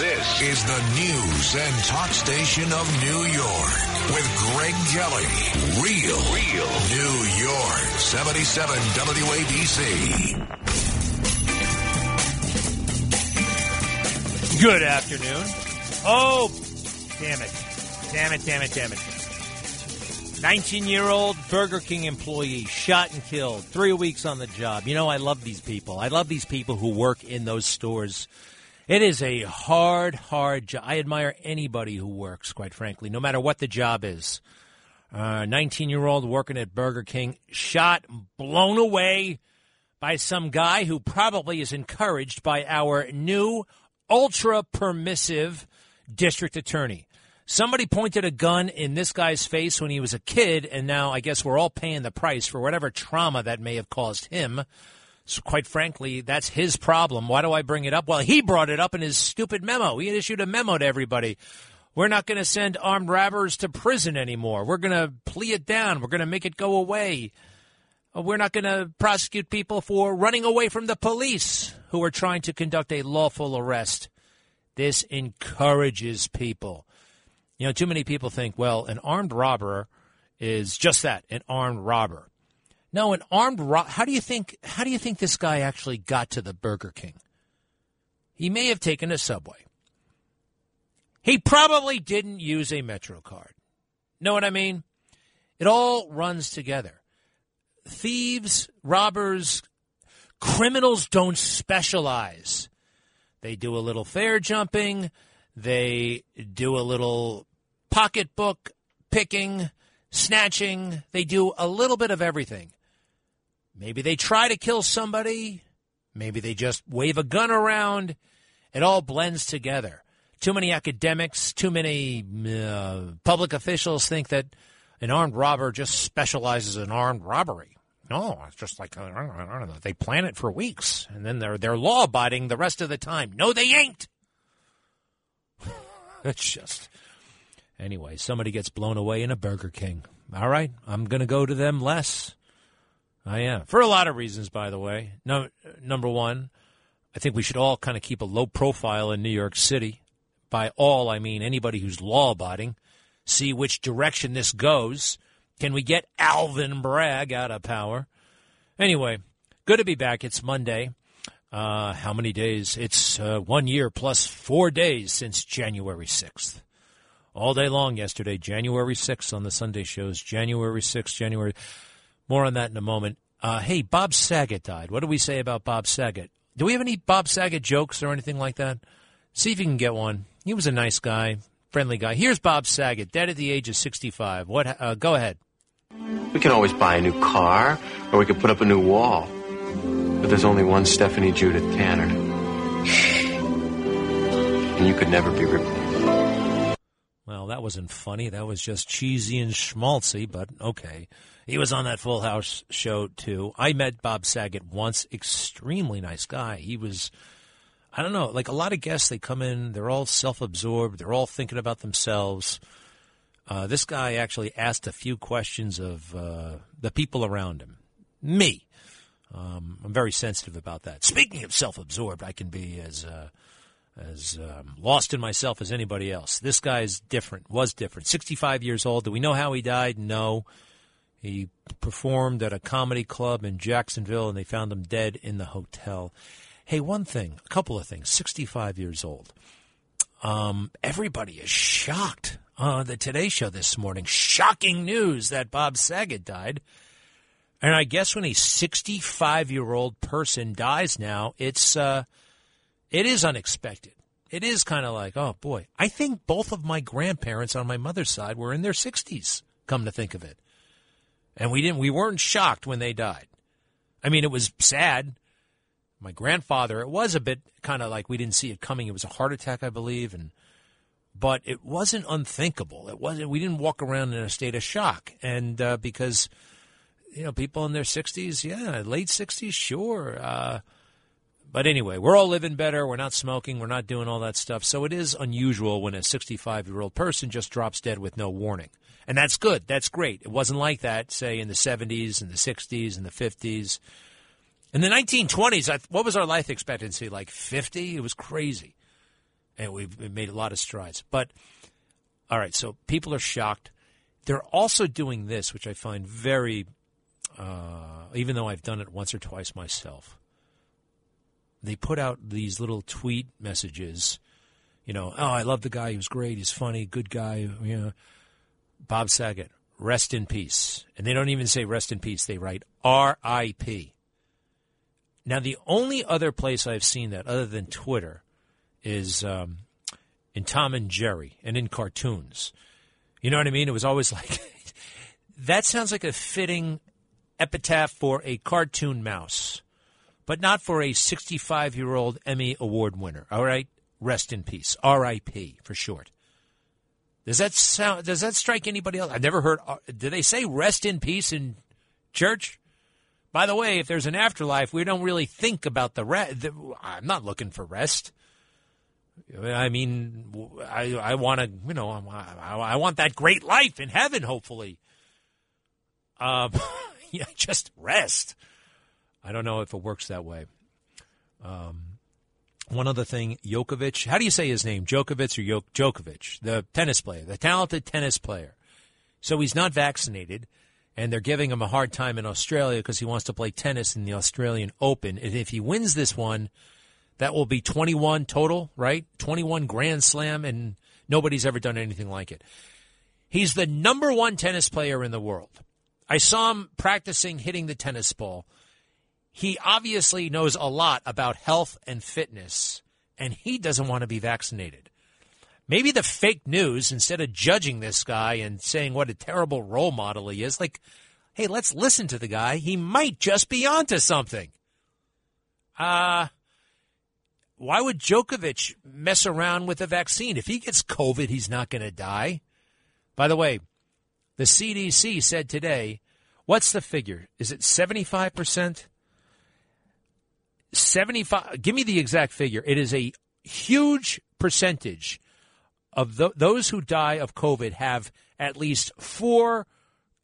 This is the news and talk station of New York with Greg Kelly. Real, real New York. 77 WABC. Good afternoon. Oh, damn it. Damn it, damn it, damn it. 19 year old Burger King employee shot and killed. Three weeks on the job. You know, I love these people. I love these people who work in those stores. It is a hard, hard job. I admire anybody who works, quite frankly, no matter what the job is. Uh, 19 year old working at Burger King shot, blown away by some guy who probably is encouraged by our new ultra permissive district attorney. Somebody pointed a gun in this guy's face when he was a kid, and now I guess we're all paying the price for whatever trauma that may have caused him. So, quite frankly, that's his problem. Why do I bring it up? Well, he brought it up in his stupid memo. He issued a memo to everybody. We're not going to send armed robbers to prison anymore. We're going to plea it down. We're going to make it go away. Uh, We're not going to prosecute people for running away from the police who are trying to conduct a lawful arrest. This encourages people. You know, too many people think, well, an armed robber is just that, an armed robber. No, an armed ro- how do you think how do you think this guy actually got to the Burger King? He may have taken a subway. He probably didn't use a Metro card. Know what I mean? It all runs together. Thieves, robbers, criminals don't specialize. They do a little fare jumping, they do a little pocketbook picking, snatching, they do a little bit of everything. Maybe they try to kill somebody, maybe they just wave a gun around. It all blends together. Too many academics, too many uh, public officials think that an armed robber just specializes in armed robbery. No, it's just like I don't, I don't know. They plan it for weeks, and then they're they're law abiding the rest of the time. No, they ain't. it's just anyway. Somebody gets blown away in a Burger King. All right, I'm to go to them less. I am for a lot of reasons, by the way. No, number one, I think we should all kind of keep a low profile in New York City. By all, I mean anybody who's law abiding. See which direction this goes. Can we get Alvin Bragg out of power? Anyway, good to be back. It's Monday. Uh, how many days? It's uh, one year plus four days since January 6th. All day long yesterday, January 6th on the Sunday shows. January 6th, January. More on that in a moment. Uh, hey, Bob Saget died. What do we say about Bob Saget? Do we have any Bob Saget jokes or anything like that? See if you can get one. He was a nice guy, friendly guy. Here's Bob Saget, dead at the age of 65. What? Uh, go ahead. We can always buy a new car, or we could put up a new wall. But there's only one Stephanie Judith Tanner. And you could never be replaced. Well, that wasn't funny. That was just cheesy and schmaltzy, but okay. He was on that Full House show, too. I met Bob Saget once. Extremely nice guy. He was, I don't know, like a lot of guests, they come in, they're all self absorbed, they're all thinking about themselves. Uh, this guy actually asked a few questions of uh, the people around him. Me. Um, I'm very sensitive about that. Speaking of self-absorbed, I can be as uh, as um, lost in myself as anybody else. This guy is different. Was different. 65 years old. Do we know how he died? No. He performed at a comedy club in Jacksonville, and they found him dead in the hotel. Hey, one thing, a couple of things. 65 years old. Um, everybody is shocked on the Today Show this morning. Shocking news that Bob Saget died. And I guess when a 65 year old person dies now, it's uh, it is unexpected. It is kind of like, oh boy, I think both of my grandparents on my mother's side were in their 60s. Come to think of it, and we didn't, we weren't shocked when they died. I mean, it was sad. My grandfather, it was a bit kind of like we didn't see it coming. It was a heart attack, I believe, and but it wasn't unthinkable. It wasn't. We didn't walk around in a state of shock, and uh, because you know people in their sixties, yeah, late sixties, sure. Uh, but anyway, we're all living better. We're not smoking. We're not doing all that stuff. So it is unusual when a 65 year old person just drops dead with no warning. And that's good. That's great. It wasn't like that, say, in the 70s and the 60s and the 50s. In the 1920s, I, what was our life expectancy? Like 50? It was crazy. and we've made a lot of strides. But all right, so people are shocked. They're also doing this, which I find very, uh, even though I've done it once or twice myself. They put out these little tweet messages, you know, oh, I love the guy. He was great. He's funny, good guy. You know, Bob Saget, rest in peace. And they don't even say rest in peace. They write R.I.P. Now, the only other place I've seen that, other than Twitter, is um, in Tom and Jerry and in cartoons. You know what I mean? It was always like, that sounds like a fitting epitaph for a cartoon mouse, but not for a 65 year old Emmy Award winner. All right? Rest in peace. R.I.P. for short. Does that sound? Does that strike anybody else? I've never heard. Uh, do they say "rest in peace" in church? By the way, if there's an afterlife, we don't really think about the rest. I'm not looking for rest. I mean, I I want to, you know, I, I, want that great life in heaven, hopefully. Um, yeah, just rest. I don't know if it works that way. Um, one other thing, Djokovic. How do you say his name? Djokovic or Djokovic, the tennis player, the talented tennis player. So he's not vaccinated and they're giving him a hard time in Australia because he wants to play tennis in the Australian Open. And if he wins this one, that will be 21 total, right? 21 Grand Slam, and nobody's ever done anything like it. He's the number one tennis player in the world. I saw him practicing hitting the tennis ball. He obviously knows a lot about health and fitness, and he doesn't want to be vaccinated. Maybe the fake news, instead of judging this guy and saying what a terrible role model he is, like, hey, let's listen to the guy. He might just be onto something. Uh, why would Djokovic mess around with a vaccine? If he gets COVID, he's not going to die. By the way, the CDC said today, what's the figure? Is it 75%? 75 give me the exact figure. It is a huge percentage of th- those who die of COVID have at least four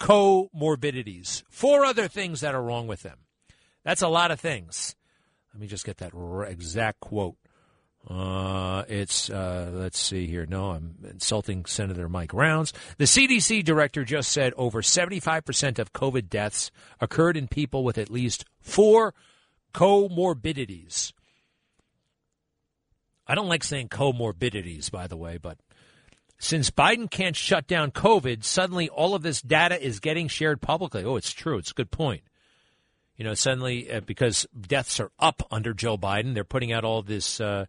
comorbidities, four other things that are wrong with them. That's a lot of things. Let me just get that exact quote. Uh, it's, uh, let's see here. No, I'm insulting Senator Mike Rounds. The CDC director just said over 75% of COVID deaths occurred in people with at least four comorbidities. I don't like saying comorbidities, by the way, but since Biden can't shut down COVID, suddenly all of this data is getting shared publicly. Oh, it's true. It's a good point. You know, suddenly uh, because deaths are up under Joe Biden, they're putting out all this uh,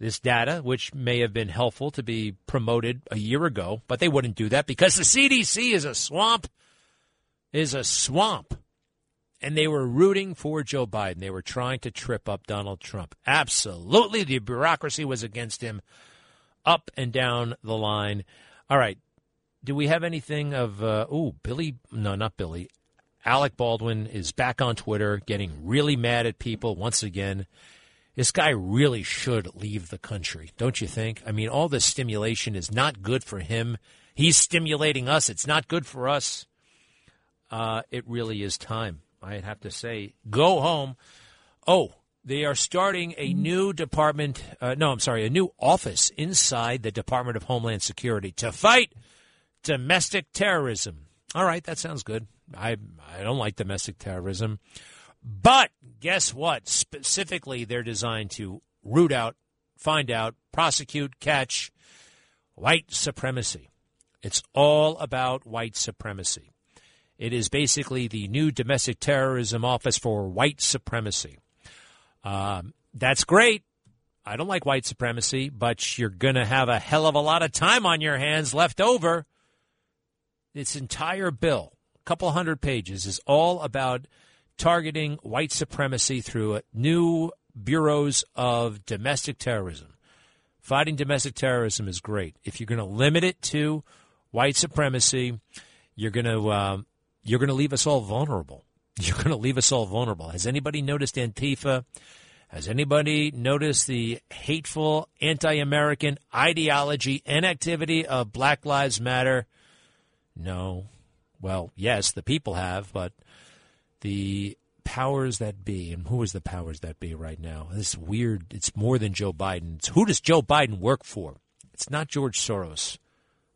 this data, which may have been helpful to be promoted a year ago, but they wouldn't do that because the CDC is a swamp. Is a swamp and they were rooting for Joe Biden. They were trying to trip up Donald Trump. Absolutely, the bureaucracy was against him up and down the line. All right. Do we have anything of, uh, oh, Billy? No, not Billy. Alec Baldwin is back on Twitter getting really mad at people once again. This guy really should leave the country, don't you think? I mean, all this stimulation is not good for him. He's stimulating us. It's not good for us. Uh, it really is time. I'd have to say, go home. Oh, they are starting a new department. Uh, no, I'm sorry, a new office inside the Department of Homeland Security to fight domestic terrorism. All right, that sounds good. I I don't like domestic terrorism, but guess what? Specifically, they're designed to root out, find out, prosecute, catch white supremacy. It's all about white supremacy. It is basically the new domestic terrorism office for white supremacy. Um, that's great. I don't like white supremacy, but you're going to have a hell of a lot of time on your hands left over. This entire bill, a couple hundred pages, is all about targeting white supremacy through new bureaus of domestic terrorism. Fighting domestic terrorism is great. If you're going to limit it to white supremacy, you're going to um, you're going to leave us all vulnerable. You're going to leave us all vulnerable. Has anybody noticed Antifa? Has anybody noticed the hateful anti American ideology and activity of Black Lives Matter? No. Well, yes, the people have, but the powers that be, and who is the powers that be right now? This weird. It's more than Joe Biden. It's who does Joe Biden work for? It's not George Soros.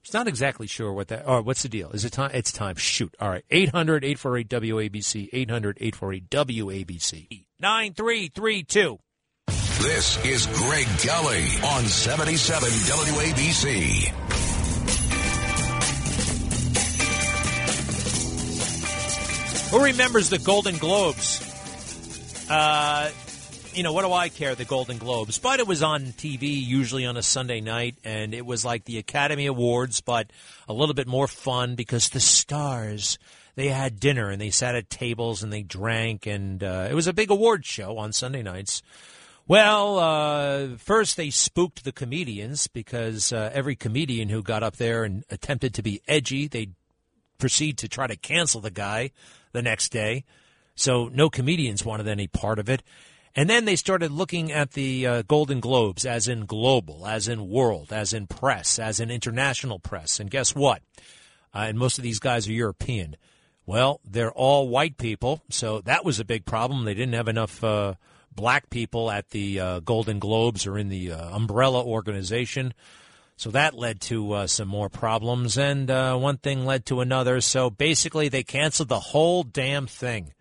It's not exactly sure what that. Or what's the deal? Is it time? It's time. Shoot. All right. 800 848 WABC. 800 848 WABC. 9332. This is Greg Kelly on 77 WABC. Who remembers the Golden Globes? Uh, you know, what do I care, the Golden Globes? But it was on TV, usually on a Sunday night, and it was like the Academy Awards, but a little bit more fun because the stars, they had dinner and they sat at tables and they drank, and uh, it was a big award show on Sunday nights. Well, uh, first they spooked the comedians because uh, every comedian who got up there and attempted to be edgy, they'd proceed to try to cancel the guy the next day. So no comedians wanted any part of it. And then they started looking at the uh, Golden Globes as in global, as in world, as in press, as in international press. And guess what? Uh, and most of these guys are European. Well, they're all white people, so that was a big problem. They didn't have enough uh, black people at the uh, Golden Globes or in the uh, umbrella organization. So that led to uh, some more problems, and uh, one thing led to another. So basically, they canceled the whole damn thing.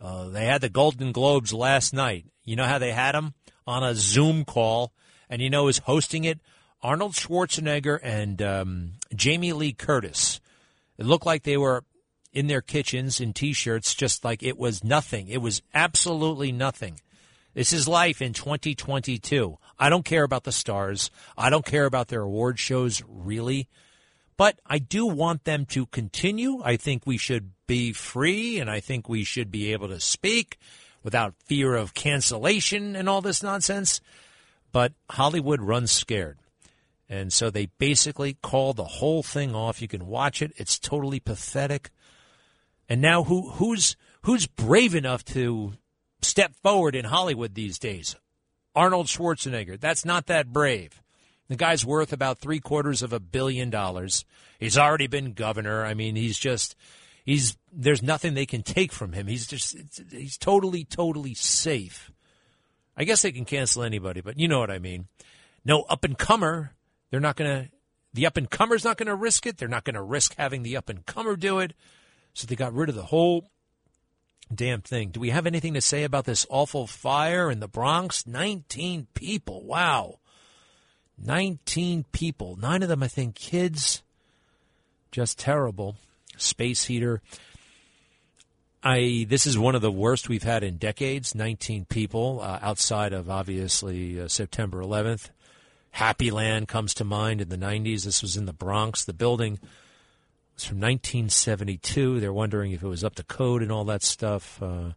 Uh, they had the Golden Globes last night. You know how they had them on a Zoom call, and you know who's hosting it? Arnold Schwarzenegger and um, Jamie Lee Curtis. It looked like they were in their kitchens in t-shirts, just like it was nothing. It was absolutely nothing. This is life in 2022. I don't care about the stars. I don't care about their award shows, really. But I do want them to continue. I think we should be free, and I think we should be able to speak without fear of cancellation and all this nonsense. But Hollywood runs scared. And so they basically call the whole thing off. You can watch it. It's totally pathetic. And now who who's who's brave enough to step forward in Hollywood these days. Arnold Schwarzenegger. That's not that brave. The guy's worth about three quarters of a billion dollars. He's already been governor. I mean, he's just, he's, there's nothing they can take from him. He's just, he's totally, totally safe. I guess they can cancel anybody, but you know what I mean. No up and comer. They're not going to, the up and comer's not going to risk it. They're not going to risk having the up and comer do it. So they got rid of the whole damn thing. Do we have anything to say about this awful fire in the Bronx? 19 people. Wow. 19 people. Nine of them, I think, kids. Just terrible. Space heater. I this is one of the worst we've had in decades. 19 people uh, outside of obviously uh, September 11th. Happy Land comes to mind in the 90s. This was in the Bronx. The building was from 1972. They're wondering if it was up to code and all that stuff. Uh,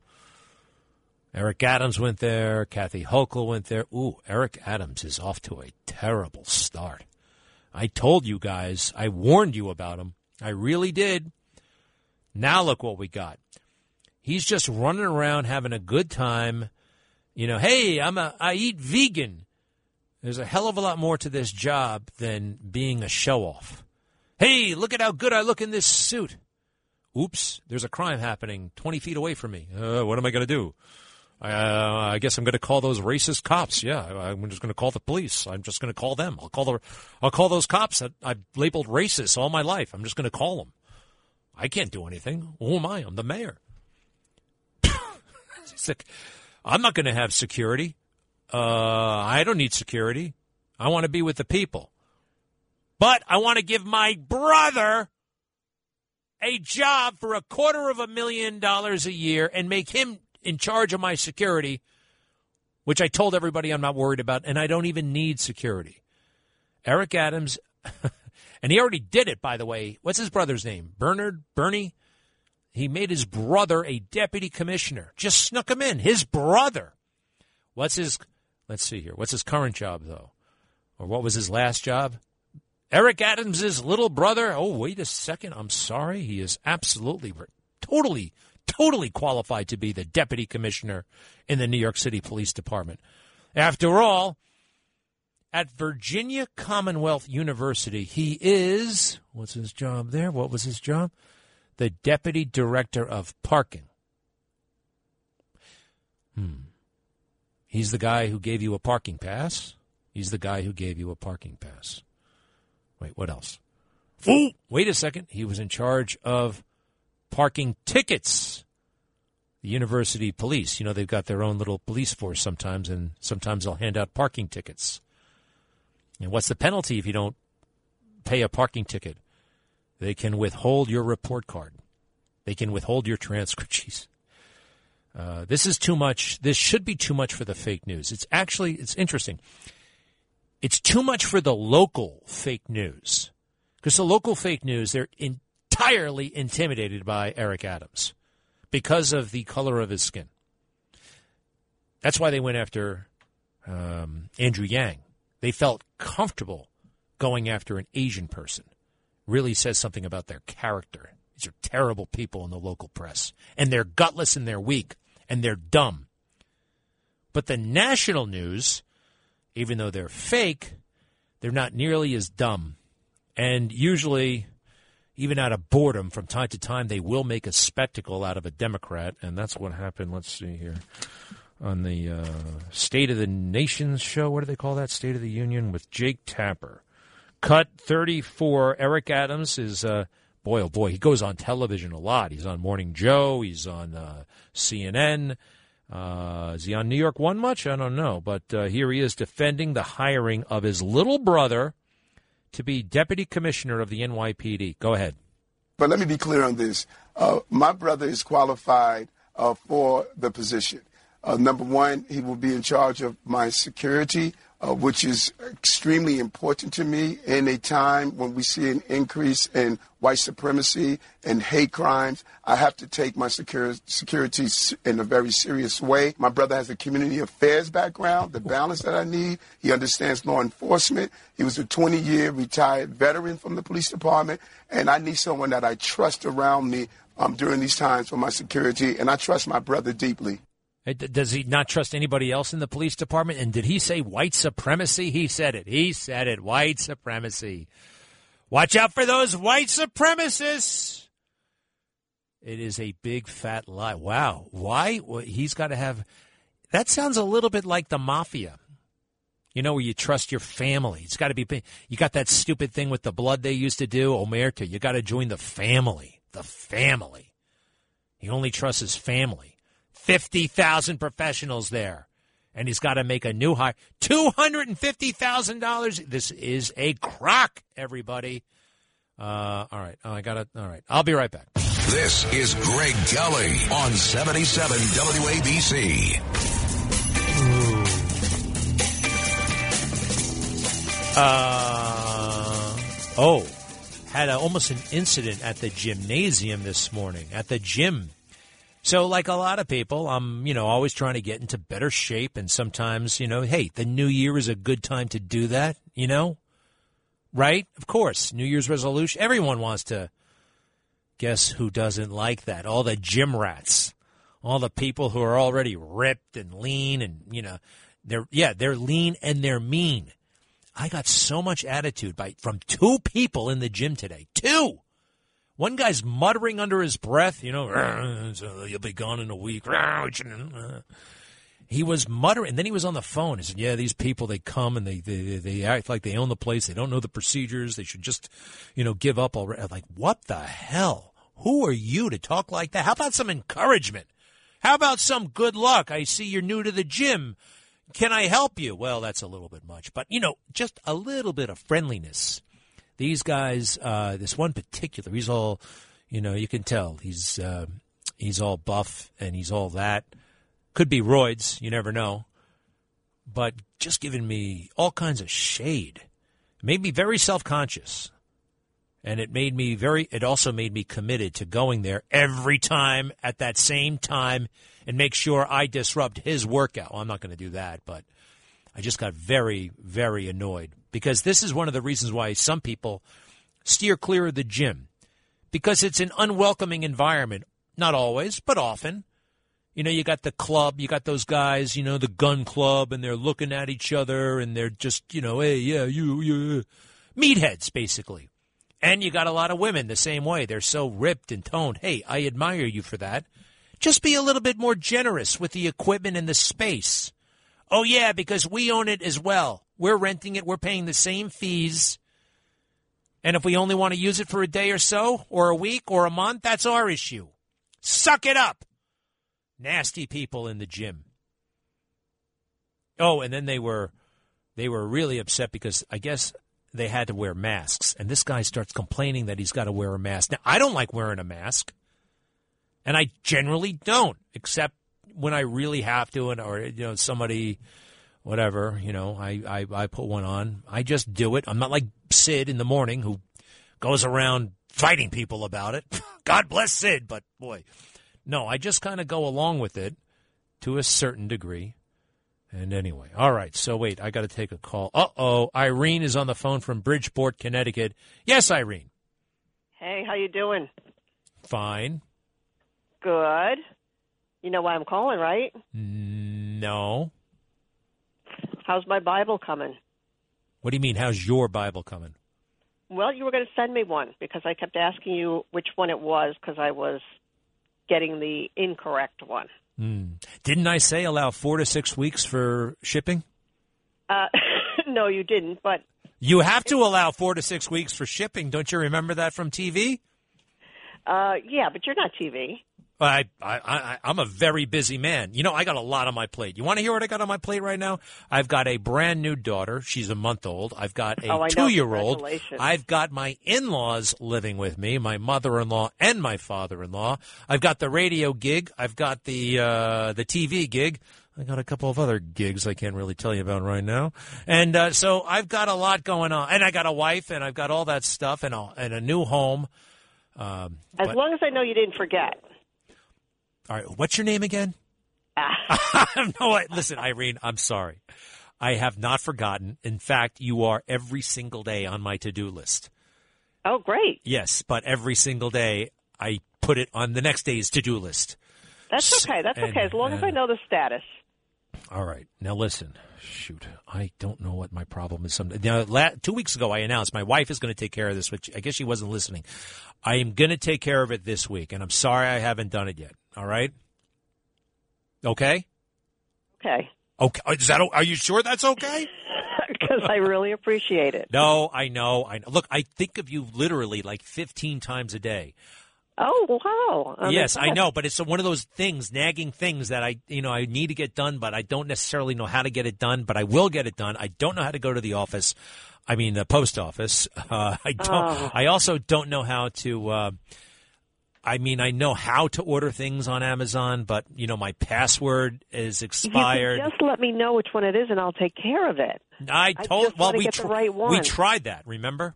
Eric Adams went there. Kathy Hochul went there. Ooh, Eric Adams is off to a terrible start. I told you guys. I warned you about him. I really did. Now look what we got. He's just running around having a good time. You know, hey, I'm a I eat vegan. There's a hell of a lot more to this job than being a show off. Hey, look at how good I look in this suit. Oops, there's a crime happening 20 feet away from me. Uh, what am I going to do? Uh, I guess I'm going to call those racist cops. Yeah, I'm just going to call the police. I'm just going to call them. I'll call the, I'll call those cops that I've labeled racist all my life. I'm just going to call them. I can't do anything. Who am I? I'm the mayor. like, I'm not going to have security. Uh, I don't need security. I want to be with the people. But I want to give my brother a job for a quarter of a million dollars a year and make him in charge of my security, which I told everybody I'm not worried about, and I don't even need security. Eric Adams, and he already did it, by the way. What's his brother's name? Bernard? Bernie? He made his brother a deputy commissioner. Just snuck him in. His brother. What's his, let's see here. What's his current job, though? Or what was his last job? Eric Adams's little brother. Oh, wait a second. I'm sorry. He is absolutely, totally, totally qualified to be the deputy commissioner in the New York City Police Department. After all, at Virginia Commonwealth University, he is, what's his job there? What was his job? The deputy director of parking. Hmm. He's the guy who gave you a parking pass. He's the guy who gave you a parking pass. Wait, what else? Fool! Wait a second. He was in charge of parking tickets. The university police, you know, they've got their own little police force sometimes, and sometimes they'll hand out parking tickets. And what's the penalty if you don't pay a parking ticket? They can withhold your report card. They can withhold your transcript. Jeez. Uh, this is too much. This should be too much for the fake news. It's actually it's interesting. It's too much for the local fake news because the local fake news they're entirely intimidated by Eric Adams because of the color of his skin. That's why they went after um, Andrew Yang. They felt comfortable going after an Asian person. Really says something about their character. These are terrible people in the local press, and they're gutless and they're weak and they're dumb. But the national news, even though they're fake, they're not nearly as dumb. And usually, even out of boredom, from time to time, they will make a spectacle out of a Democrat. And that's what happened, let's see here, on the uh, State of the Nations show. What do they call that? State of the Union with Jake Tapper. Cut 34. Eric Adams is. Uh, boy, oh boy, he goes on television a lot. He's on Morning Joe. He's on uh, CNN. Uh, is he on New York One much? I don't know. But uh, here he is defending the hiring of his little brother to be deputy commissioner of the NYPD. Go ahead. But let me be clear on this. Uh, my brother is qualified uh, for the position. Uh, number one, he will be in charge of my security uh, which is extremely important to me in a time when we see an increase in white supremacy and hate crimes. I have to take my security, in a very serious way. My brother has a community affairs background, the balance that I need. He understands law enforcement. He was a 20 year retired veteran from the police department, and I need someone that I trust around me um, during these times for my security, and I trust my brother deeply. Does he not trust anybody else in the police department? And did he say white supremacy? He said it. He said it. White supremacy. Watch out for those white supremacists. It is a big fat lie. Wow. Why? He's got to have. That sounds a little bit like the mafia. You know, where you trust your family. It's got to be. You got that stupid thing with the blood they used to do, Omerta. You got to join the family. The family. He only trusts his family. 50,000 professionals there. And he's got to make a new hire. $250,000. This is a crock, everybody. Uh, all right. Oh, I got it. All right. I'll be right back. This is Greg Kelly on 77 WABC. Uh, oh, had a, almost an incident at the gymnasium this morning. At the gym so, like a lot of people, I'm, you know, always trying to get into better shape. And sometimes, you know, hey, the new year is a good time to do that, you know? Right? Of course. New Year's resolution. Everyone wants to. Guess who doesn't like that? All the gym rats. All the people who are already ripped and lean and, you know, they're, yeah, they're lean and they're mean. I got so much attitude by, from two people in the gym today. Two! One guy's muttering under his breath, you know, you'll be gone in a week. Uh. He was muttering. And then he was on the phone. He said, "Yeah, these people they come and they they they act like they own the place. They don't know the procedures. They should just, you know, give up already." Like, what the hell? Who are you to talk like that? How about some encouragement? How about some good luck? I see you're new to the gym. Can I help you? Well, that's a little bit much, but you know, just a little bit of friendliness these guys, uh, this one particular, he's all, you know, you can tell he's uh, he's all buff and he's all that. Could be roids, you never know. But just giving me all kinds of shade. It made me very self conscious. And it made me very, it also made me committed to going there every time at that same time and make sure I disrupt his workout. Well, I'm not going to do that, but I just got very, very annoyed because this is one of the reasons why some people steer clear of the gym because it's an unwelcoming environment. Not always, but often. You know, you got the club, you got those guys, you know, the gun club, and they're looking at each other and they're just, you know, hey, yeah, you, you, meatheads, basically. And you got a lot of women the same way. They're so ripped and toned. Hey, I admire you for that. Just be a little bit more generous with the equipment and the space. Oh, yeah, because we own it as well. We're renting it, we're paying the same fees. And if we only want to use it for a day or so, or a week, or a month, that's our issue. Suck it up. Nasty people in the gym. Oh, and then they were they were really upset because I guess they had to wear masks. And this guy starts complaining that he's got to wear a mask. Now, I don't like wearing a mask. And I generally don't, except when I really have to, and or you know somebody, whatever, you know, I, I I put one on. I just do it. I'm not like Sid in the morning who goes around fighting people about it. God bless Sid, but boy, no, I just kind of go along with it to a certain degree. And anyway, all right. So wait, I got to take a call. Uh oh, Irene is on the phone from Bridgeport, Connecticut. Yes, Irene. Hey, how you doing? Fine. Good. You know why I'm calling, right? No. How's my Bible coming? What do you mean? How's your Bible coming? Well, you were going to send me one because I kept asking you which one it was because I was getting the incorrect one. Didn't I say allow four to six weeks for shipping? Uh, no, you didn't. But You have to allow four to six weeks for shipping. Don't you remember that from TV? uh, yeah, but you're not TV. I, I, I, I'm a very busy man. You know, I got a lot on my plate. You want to hear what I got on my plate right now? I've got a brand new daughter. She's a month old. I've got a Oh, two year old. I've got my in laws living with me, my mother in law and my father in law. I've got the radio gig. I've got the uh, the TV gig. I got a couple of other gigs I can't really tell you about right now. And uh, so I've got a lot going on. And I got a wife and I've got all that stuff and a, and a new home. Um, As but- long as I know you didn't forget. All right, what's your name again? Ah. no, I, listen, Irene, I'm sorry. I have not forgotten. In fact, you are every single day on my to do list. Oh, great. Yes, but every single day I put it on the next day's to do list. That's okay. That's And- okay. As long as I know the status. All right, now listen. Shoot, I don't know what my problem is. Some now, la- two weeks ago, I announced my wife is going to take care of this, which I guess she wasn't listening. I am going to take care of it this week, and I'm sorry I haven't done it yet. All right, okay, Okay. okay. Is that? Are you sure that's okay? Because I really appreciate it. No, I know. I know. Look, I think of you literally like 15 times a day. Oh, wow. I'm yes, I know, but it's one of those things, nagging things that I, you know, I need to get done, but I don't necessarily know how to get it done, but I will get it done. I don't know how to go to the office. I mean, the post office. Uh, I don't. Oh. I also don't know how to. Uh, I mean, I know how to order things on Amazon, but you know, my password is expired. just let me know which one it is, and I'll take care of it. I I told. just well, we tr- right we tried that. Remember?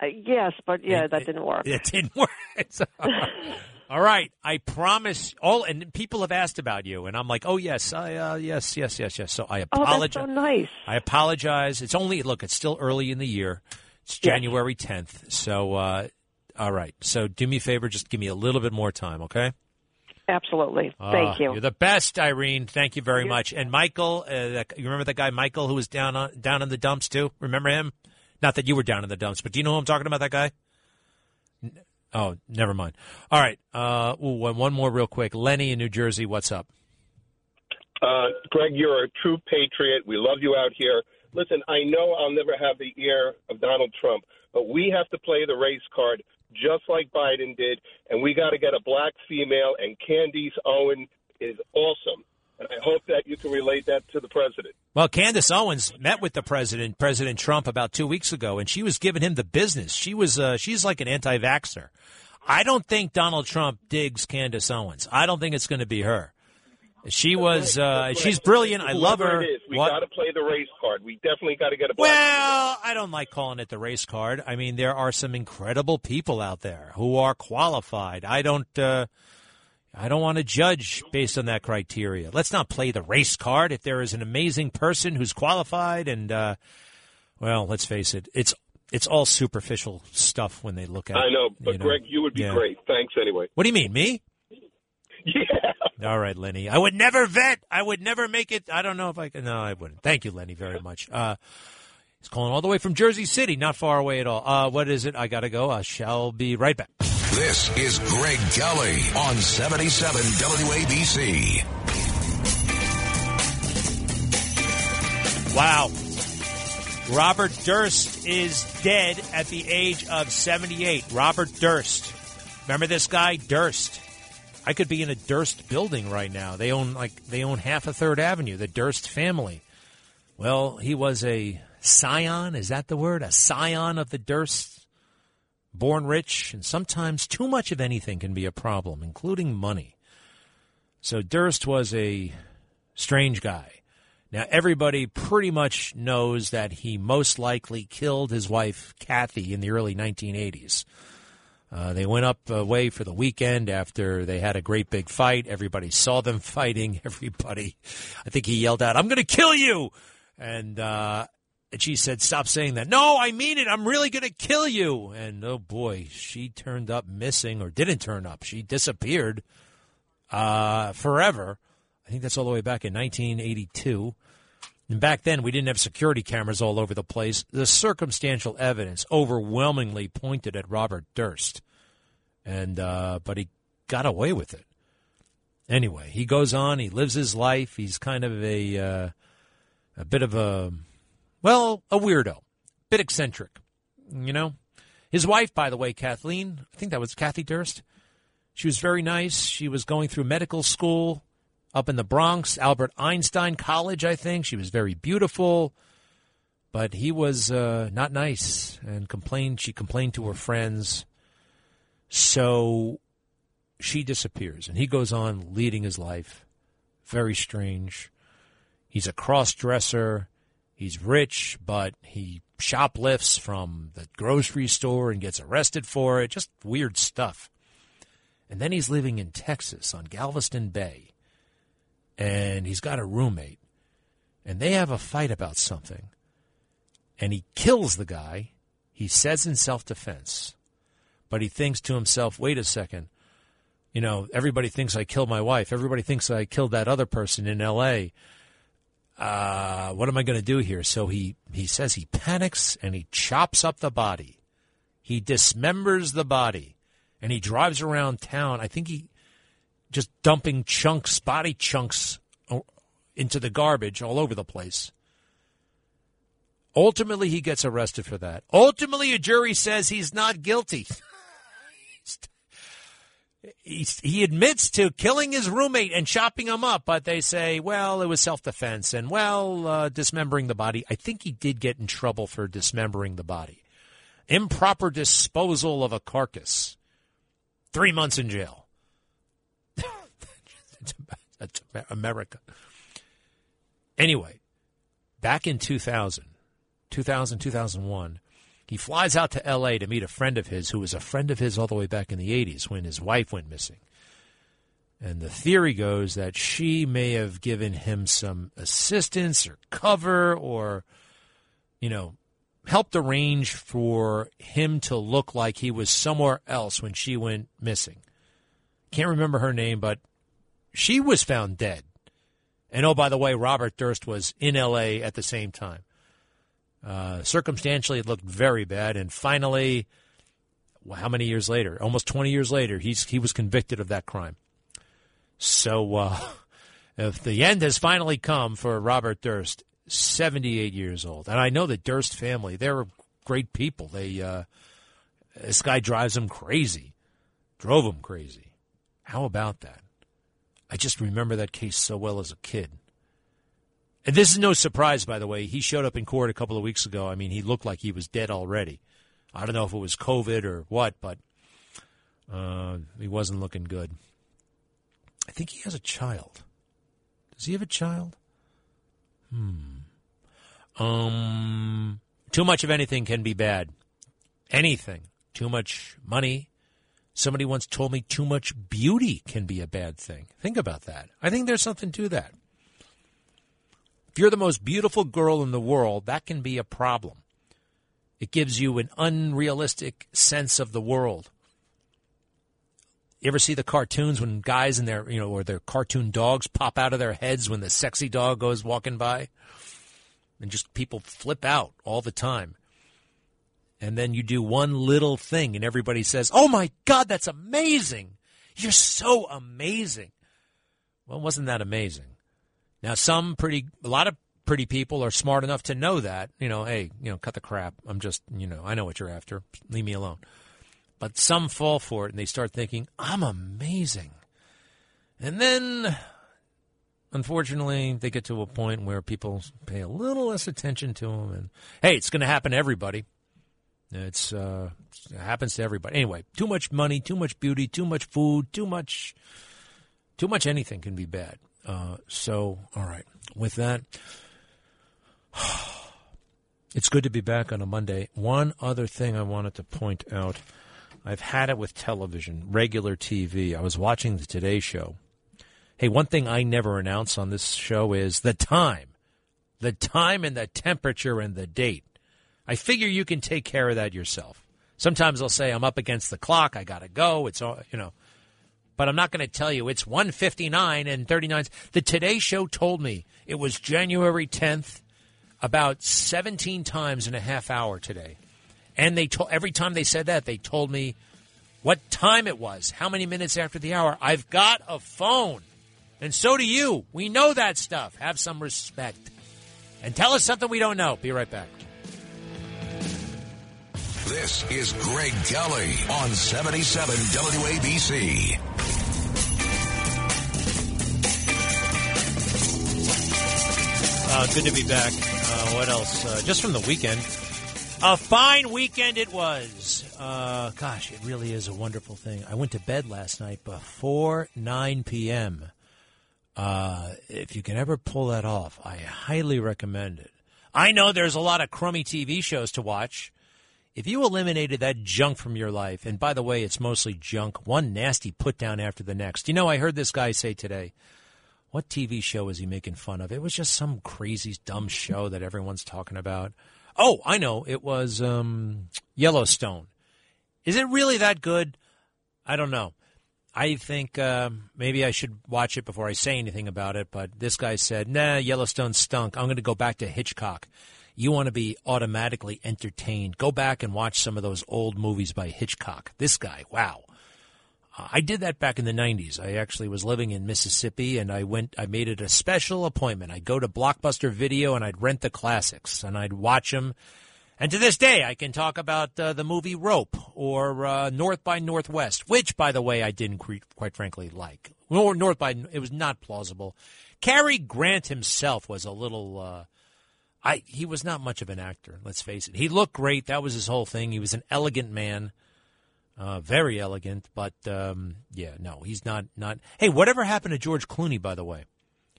Uh, yes, but yeah, It- that it- didn't work. It didn't work. All right, I promise. All and people have asked about you, and I'm like, oh yes, I uh, yes, yes, yes, yes. So I apologize. oh, that's so nice. I apologize. It's only look. It's still early in the year. It's Yes. January 10th. So uh, all right. So do me a favor. Just give me a little bit more time, okay? Absolutely. Ah, Thank you. You're the best, Irene. Thank you very much. And Michael, uh, that, you remember that guy Michael who was down on, down in the dumps too? Remember him? Not that you were down in the dumps, but do you know who I'm talking about? That guy? Oh, never mind. All right. Uh, ooh, one one more real quick. Lenny in New Jersey. What's up? Uh, Greg, you're a true patriot. We love you out here. Listen, I know I'll never have the ear of Donald Trump, but we have to play the race card just like Biden did, and we got to get a black female, and Candace Owen is awesome. And I hope that you can relate that to the president. Well, Candace Owens met with the president, President Trump, about two weeks ago, and she was giving him the business. She was, uh, she's like an anti-vaxxer. I don't think Donald Trump digs Candace Owens. I don't think it's going to be her. She was, uh, she's brilliant. I love her. It is, we got to play the race card. We definitely got to get a. Well, I don't like calling it the race card. I mean, there are some incredible people out there who are qualified. I don't, uh, I don't want to judge based on that criteria. Let's not play the race card. If there is an amazing person who's qualified, and uh, well, let's face it, it's it's all superficial stuff when they look at. I know, but you Greg, you would be Yeah. great. Thanks anyway. What do you mean, me? Yeah. All right, Lenny. I would never vet. I would never make it. I don't know if I can. No, I wouldn't. Thank you, Lenny, very much. Uh, he's calling all the way from Jersey City, not far away at all. Uh, what is it? I got to go. I shall be right back. This is Greg Kelly on 77 WABC. Wow. Robert Durst is dead at the age of 78. Robert Durst. Remember this guy, Durst? I could be in a Durst building right now. They own like they own half of Third Avenue, the Durst family. Well, he was a scion, is that the word? A scion of the Dursts. Born rich, and sometimes too much of anything can be a problem, including money. So Durst was a strange guy. Now, everybody pretty much knows that he most likely killed his wife, Kathy, in the early 1980s. Uh, they went up away for the weekend after they had a great big fight. Everybody saw them fighting. Everybody, I think he yelled out, I'm going to kill you. And, uh, and she said, Stop saying that. No, I mean it. I'm really going to kill you. And oh boy, she turned up missing or didn't turn up. She disappeared uh, forever. I think that's all the way back in 1982. And back then, we didn't have security cameras all over the place. The circumstantial evidence overwhelmingly pointed at Robert Durst, and uh, but he got away with it. Anyway, he goes on. He lives his life. He's kind of a uh, a bit of a well, a weirdo, bit eccentric. You know, his wife, by the way, Kathleen. I think that was Kathy Durst. She was very nice. She was going through medical school up in the Bronx, Albert Einstein College, I think. She was very beautiful, but he was uh, not nice and complained. She complained to her friends. So she disappears, and he goes on leading his life. Very strange. He's a cross dresser. He's rich, but he shoplifts from the grocery store and gets arrested for it. Just weird stuff. And then he's living in Texas on Galveston Bay and he's got a roommate, and they have a fight about something, and he kills the guy. He says in self defense, but he thinks to himself, wait a second. You know, everybody thinks I killed my wife. Everybody thinks I killed that other person in L.A. Uh, what am I going to do here? So he, he says he panics and he chops up the body. He dismembers the body and he drives around town. I think he just dumping chunks, body chunks into the garbage all over the place. Ultimately, he gets arrested for that. Ultimately, a jury says he's not guilty. He's, he admits to killing his roommate and chopping him up, but they say, well, it was self defense and, well, uh, dismembering the body. I think he did get in trouble for dismembering the body. Improper disposal of a carcass. Three months in jail. That's America. Anyway, back in 2000, 2000, 2001, he flies out to L.A. to meet a friend of his who was a friend of his all the way back in the 80s when his wife went missing. And the theory goes that she may have given him some assistance or cover or, you know, helped arrange for him to look like he was somewhere else when she went missing. Can't remember her name, but she was found dead. And oh, by the way, Robert Durst was in L.A. at the same time. Uh, circumstantially, it looked very bad. And finally, well, how many years later? Almost 20 years later, he's, he was convicted of that crime. So, uh, if the end has finally come for Robert Durst, 78 years old. And I know the Durst family, they're great people. They, uh, this guy drives them crazy, drove them crazy. How about that? I just remember that case so well as a kid. And this is no surprise, by the way. He showed up in court a couple of weeks ago. I mean, he looked like he was dead already. I don't know if it was COVID or what, but uh, he wasn't looking good. I think he has a child. Does he have a child? Hmm. Um. Too much of anything can be bad. Anything. Too much money, Somebody once told me too much beauty can be a bad thing. Think about that. I think there's something to that. If you're the most beautiful girl in the world, that can be a problem. It gives you an unrealistic sense of the world. You ever see the cartoons when guys and their, you know, or their cartoon dogs pop out of their heads when the sexy dog goes walking by? And just people flip out all the time. And then you do one little thing and everybody says, "Oh my god, that's amazing. You're so amazing." Well, wasn't that amazing? Now, some pretty a lot of pretty people are smart enough to know that, you know, hey, you know, cut the crap. I'm just, you know, I know what you're after. Leave me alone. But some fall for it and they start thinking, "I'm amazing." And then unfortunately, they get to a point where people pay a little less attention to them. And hey, it's going to happen to everybody. It's uh, it happens to everybody. Anyway, too much money, too much beauty, too much food, too much, too much anything can be bad. Uh, so, all right, with that, it's good to be back on a Monday. One other thing I wanted to point out. I've had it with television, regular TV. I was watching the Today Show Hey, one thing I never announce on this show is the time. The time and the temperature and the date. I figure you can take care of that yourself. Sometimes I'll say I'm up against the clock, I got to go, it's all, you know. But I'm not going to tell you it's 159 and 39. The Today show told me it was January 10th about 17 times in a half hour today. And they told every time they said that, they told me what time it was, how many minutes after the hour. I've got a phone. And so do you. We know that stuff. Have some respect. And tell us something we don't know. Be right back. This is Greg Kelly on 77 WABC. Uh, good to be back. Uh, what else? Uh, just from the weekend. A fine weekend it was. Uh, gosh, it really is a wonderful thing. I went to bed last night before 9 p.m. Uh, if you can ever pull that off, I highly recommend it. I know there's a lot of crummy TV shows to watch. If you eliminated that junk from your life, and by the way, it's mostly junk, one nasty put down after the next. You know, I heard this guy say today, what TV show is he making fun of? It was just some crazy, dumb show that everyone's talking about. Oh, I know. It was um, Yellowstone. Is it really that good? I don't know. I think uh, maybe I should watch it before I say anything about it, but this guy said, nah, Yellowstone stunk. I'm going to go back to Hitchcock. You want to be automatically entertained. Go back and watch some of those old movies by Hitchcock. This guy, wow. Uh, I did that back in the 90s. I actually was living in Mississippi and I went, I made it a special appointment. I'd go to Blockbuster Video and I'd rent the classics and I'd watch them and to this day, I can talk about uh, the movie Rope or uh, North by Northwest, which, by the way, I didn't quite frankly like. North by it was not plausible. Cary Grant himself was a little. I he was not much of an actor. Let's face it. He looked great. That was his whole thing. He was an elegant man, uh, very elegant. But um, yeah, no, he's not. Not. Hey, whatever happened to George Clooney? By the way,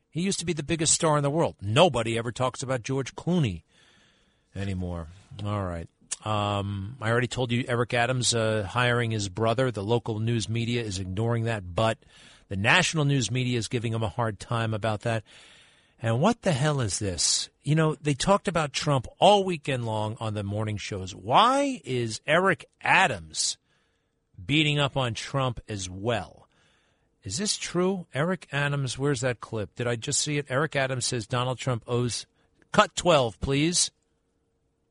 he used to be the biggest star in the world. Nobody ever talks about George Clooney anymore. All right. Um, I already told you Eric Adams uh, hiring his brother. The local news media is ignoring that, but the national news media is giving him a hard time about that. And what the hell is this? You know, they talked about Trump all weekend long on the morning shows. Why is Eric Adams beating up on Trump as well? Is this true? Eric Adams, where's that clip? Did I just see it? Eric Adams says Donald Trump owes. Cut 12, please.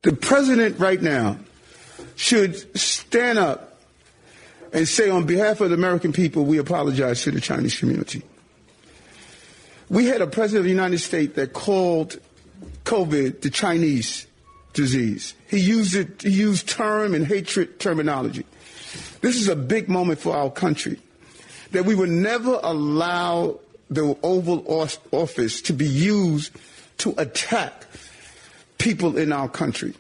The president right now should stand up and say, on behalf of the American people, we apologize to the Chinese community. We had a president of the United States that called COVID the Chinese disease. He used it, he used term and hatred terminology. This is a big moment for our country that we would never allow the Oval Office to be used to attack people in our country.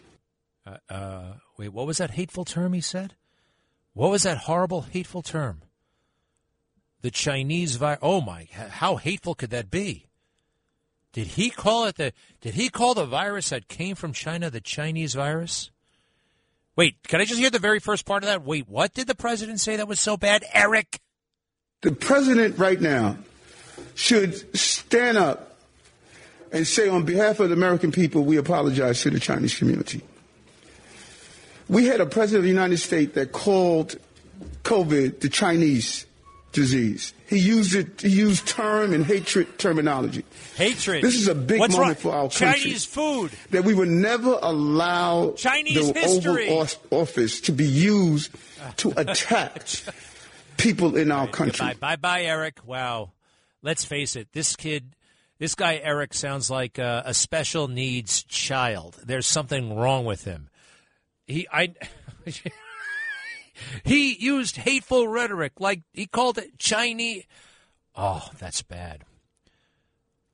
Uh, uh, wait, what was that hateful term he said? What was that horrible, hateful term? The Chinese virus. Oh my! How hateful could that be? Did he call it the? Did he call the virus that came from China the Chinese virus? Wait, can I just hear the very first part of that? Wait, what did the president say that was so bad, Eric? The president right now should stand up and say, on behalf of the American people, we apologize to the Chinese community. We had a president of the United States that called COVID the Chinese disease. He used it. He used term and hatred terminology. Hatred. This is a big What's moment for our country. Chinese food. That we would never allow Chinese the history. Oval Office to be used to attack people in our country. Bye, bye, bye, Eric. Wow. Let's face it. This kid, this guy Eric, sounds like a, a special needs child. There's something wrong with him. He, I. He used hateful rhetoric, like he called it Chinese. Oh, that's bad.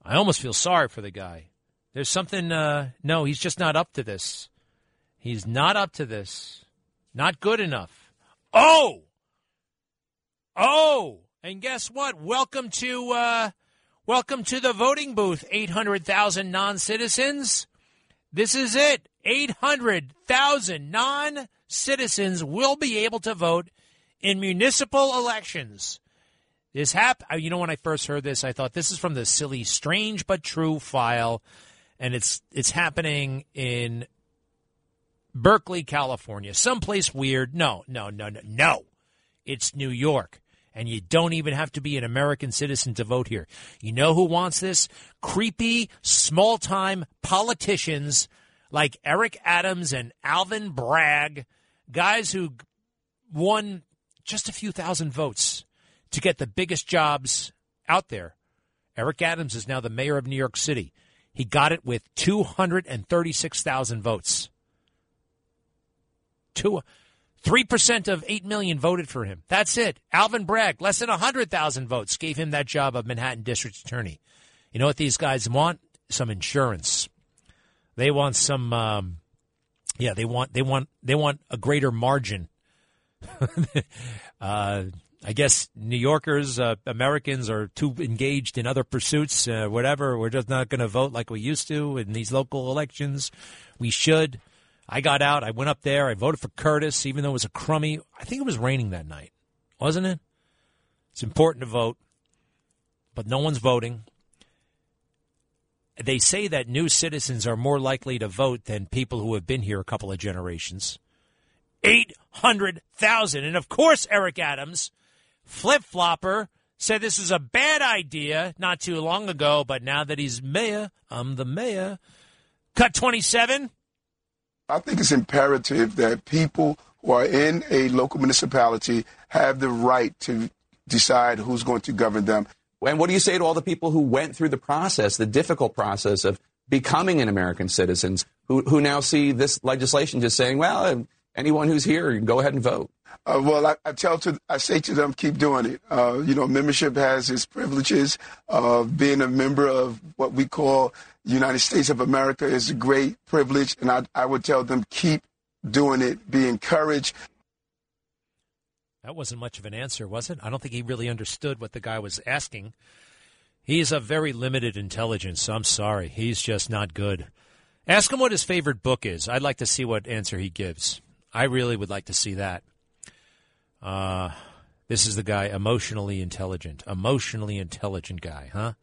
I almost feel sorry for the guy. There's something. Uh, no, he's just not up to this. He's not up to this. Not good enough. Oh, oh, and guess what? Welcome to uh, welcome to the voting booth. Eight hundred thousand non-citizens. This is it. Eight hundred thousand non citizens will be able to vote in municipal elections. This hap uh, you know when I first heard this I thought this is from the silly strange but true file and it's it's happening in Berkeley, California. Someplace weird. No, no, no, no. No. It's New York. And you don't even have to be an American citizen to vote here. You know who wants this? Creepy, small time politicians like Eric Adams and Alvin Bragg guys who won just a few thousand votes to get the biggest jobs out there. Eric Adams is now the mayor of New York City. He got it with 236,000 votes. Two, 3% of 8 million voted for him. That's it. Alvin Bragg, less than 100,000 votes, gave him that job of Manhattan District Attorney. You know what these guys want? Some insurance. They want some um, yeah, they want they want they want a greater margin. uh, I guess New Yorkers, uh, Americans are too engaged in other pursuits, uh, whatever. We're just not going to vote like we used to in these local elections. We should. I got out. I went up there. I voted for Curtis, even though it was a crummy. I think it was raining that night, wasn't it? It's important to vote, but no one's voting they say that new citizens are more likely to vote than people who have been here a couple of generations. 800,000. And of course, Eric Adams, flip flopper, said this is a bad idea not too long ago, but now that he's mayor, I'm the mayor. Cut 27. I think it's imperative that people who are in a local municipality have the right to decide who's going to govern them. And what do you say to all the people who went through the process, the difficult process of becoming an American citizen, who, who now see this legislation just saying, well, anyone who's here, can go ahead and vote? Uh, well, I, I, tell to I say to them, keep doing it. Uh, you know, membership has its privileges. Uh, being a member of what we call United States of America is a great privilege, and I, I would tell them keep doing it. Be encouraged. That wasn't much of an answer, was it? I don't think he really understood what the guy was asking. He's of very limited intelligence. I'm sorry. He's just not good. Ask him what his favorite book is. I'd like to see what answer he gives. I really would like to see that. Uh, this is the guy, emotionally intelligent. Emotionally intelligent guy, huh?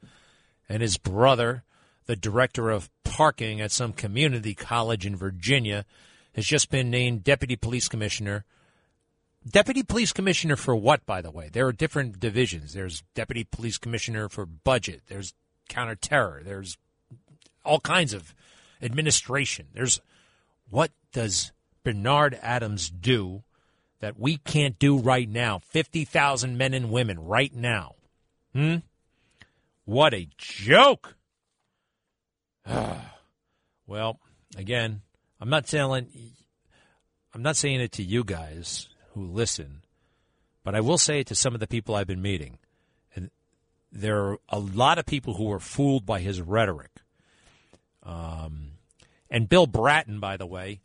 And his brother, the director of parking at some community college in Virginia, has just been named deputy police commissioner Deputy Police Commissioner for what, by the way? There are different divisions. There's Deputy Police Commissioner for budget. There's counterterror. There's all kinds of administration. There's what does Bernard Adams do that we can't do right now? 50,000 men and women right now. Hmm? What a joke. well, again, I'm not telling I'm not saying it to you guys who listen, but I will say to some of the people I've been meeting. And there are a lot of people who were fooled by his rhetoric. Um, and Bill Bratton, by the way,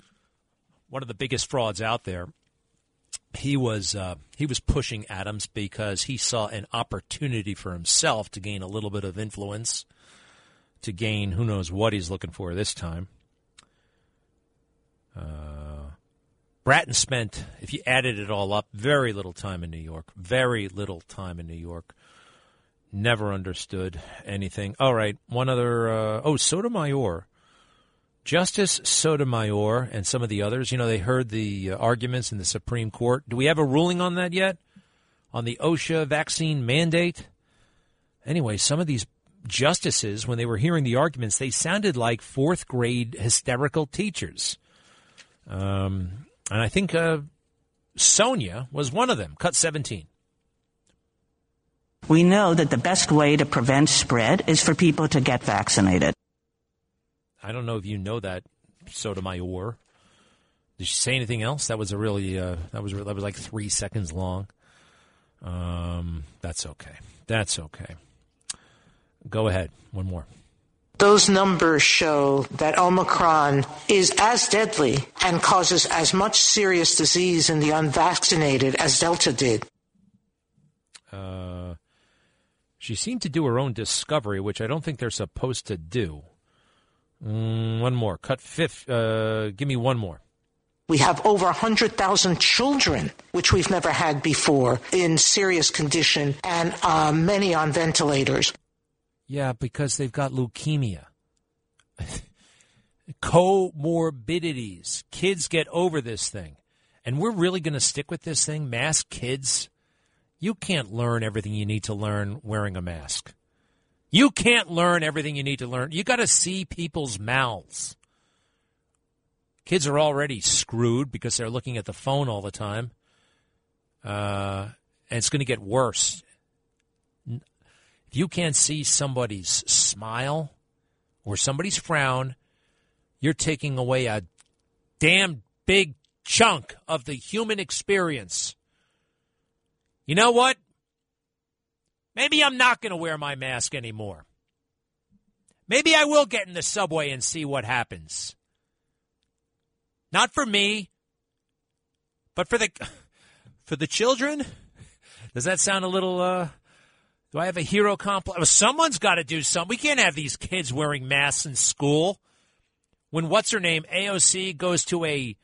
one of the biggest frauds out there, he was uh, he was pushing Adams because he saw an opportunity for himself to gain a little bit of influence, to gain who knows what he's looking for this time. Uh, Bratton spent, if you added it all up, very little time in New York. Very little time in New York. Never understood anything. All right, one other. Uh, oh, Sotomayor. Justice Sotomayor and some of the others, you know, they heard the uh, arguments in the Supreme Court. Do we have a ruling on that yet? on the OSHA vaccine mandate. Anyway, some of these justices, when they were hearing the arguments, they sounded like fourth grade hysterical teachers. Um, and I think uh, Sonia was one of them, cut 17. We know that the best way to prevent spread is for people to get vaccinated. I don't know if you know that, Sotomayor. Did she say anything else? That was a really uh, that was that was like three seconds long. Um, that's okay. That's okay. Go ahead. One more. Those numbers show that Omicron is as deadly and causes as much serious disease in the unvaccinated as Delta did. Uh, she seemed to do her own discovery, which I don't think they're supposed to do. Mm, one more. Cut fifth. Uh, give me one more. We have over 100,000 children, which we've never had before, in serious condition, and uh, many on ventilators. Yeah, because they've got leukemia. Comorbidities. Kids get over this thing. And we're really going to stick with this thing? Mask kids? You can't learn everything you need to learn wearing a mask. You can't learn everything you need to learn. You got to see people's mouths. Kids are already screwed because they're looking at the phone all the time. Uh, and it's going to get worse. You can't see somebody's smile or somebody's frown, you're taking away a damn big chunk of the human experience. You know what? Maybe I'm not going to wear my mask anymore. Maybe I will get in the subway and see what happens. Not for me, but for the for the children. Does that sound a little uh do I have a hero complex? Oh, someone's got to do something. We can't have these kids wearing masks in school. When what's her name AOC goes to a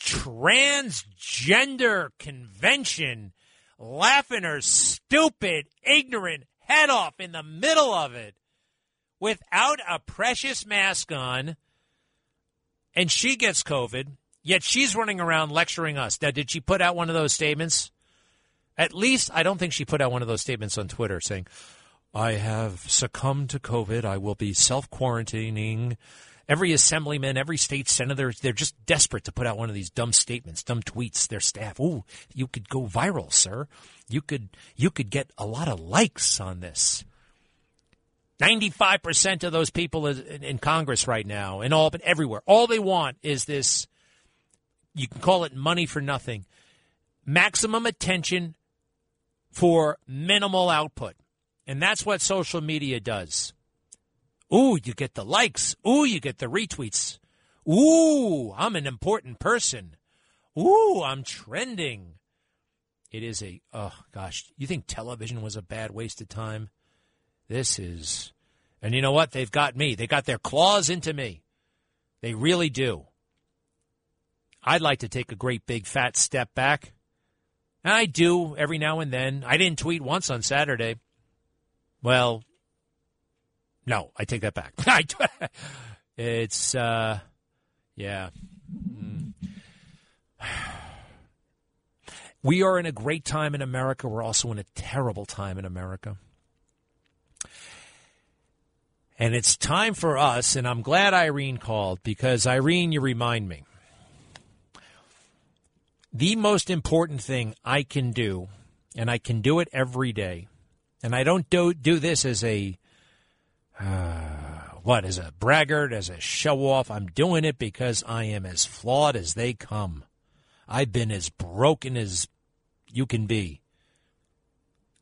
transgender convention laughing her stupid, ignorant head off in the middle of it without a precious mask on, and she gets COVID, yet she's running around lecturing us. Now, did she put out one of those statements? At least, I don't think she put out one of those statements on Twitter saying, I have succumbed to COVID. I will be self quarantining every assemblyman, every state senator, they're just desperate to put out one of these dumb statements, dumb tweets. Their staff, ooh, you could go viral, sir. You could you could get a lot of likes on this. Ninety-five percent of those people in Congress right now, in all but everywhere, all they want is this. You can call it money for nothing. Maximum attention for minimal output. And that's what social media does. Ooh, you get the likes. Ooh, you get the retweets. Ooh, I'm an important person. Ooh, I'm trending. It is a, oh gosh, you think television was a bad waste of time? This is, and you know what? They've got me. They got their claws into me. They really do. I'd like to take a great big fat step back. I do every now and then. I didn't tweet once on Saturday. Well, no, I take that back. it's uh, yeah. We are in a great time in America. We're also in a terrible time in America. And it's time for us, and I'm glad Irene called because Irene, you remind me. The most important thing I can do, and I can do it every day, and I don't do, do this as a uh, what, as a braggart, as a show off? I'm doing it because I am as flawed as they come. I've been as broken as you can be.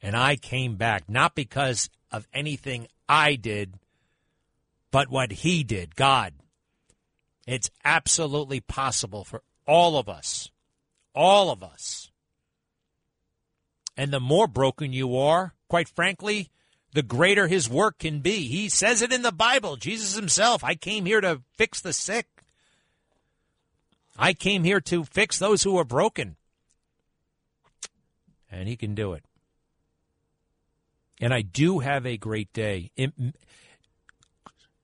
And I came back, not because of anything I did, but what He did, God. It's absolutely possible for all of us. All of us. And the more broken you are, quite frankly, the greater his work can be. He says it in the Bible, Jesus himself. I came here to fix the sick. I came here to fix those who are broken. And he can do it. And I do have a great day. It,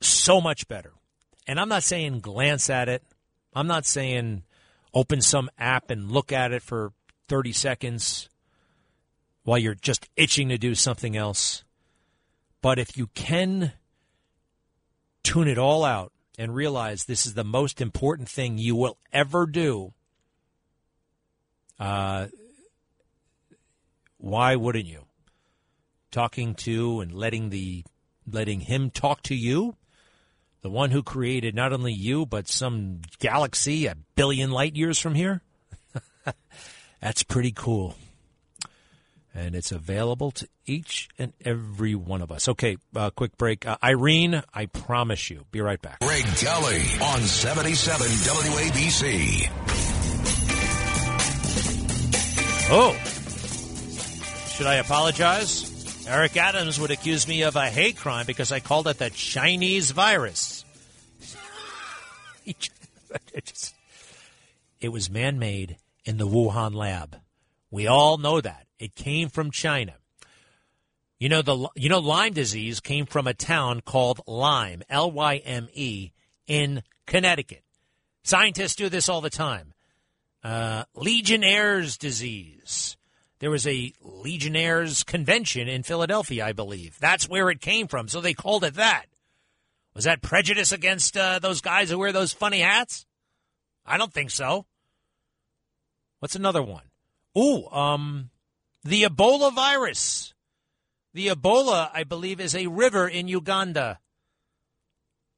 so much better. And I'm not saying glance at it. I'm not saying open some app and look at it for 30 seconds. while you're just itching to do something else. But if you can tune it all out and realize this is the most important thing you will ever do, uh, why wouldn't you? Talking to and letting the letting him talk to you, the one who created not only you but some galaxy a billion light years from here. That's pretty cool. And it's available to each and every one of us. Okay, uh, quick break. Uh, Irene, I promise you. Be right back. Greg Kelly on 77 WABC. Oh. Should I apologize? Eric Adams would accuse me of a hate crime because I called it the Chinese virus. it was man made in the Wuhan lab. We all know that. It came from China. You know the you know Lyme disease came from a town called Lyme, L Y M E, in Connecticut. Scientists do this all the time. Uh, Legionnaire's disease. There was a Legionnaire's convention in Philadelphia, I believe. That's where it came from, so they called it that. Was that prejudice against uh, those guys who wear those funny hats? I don't think so. What's another one? Ooh, um, the Ebola virus. The Ebola, I believe, is a river in Uganda.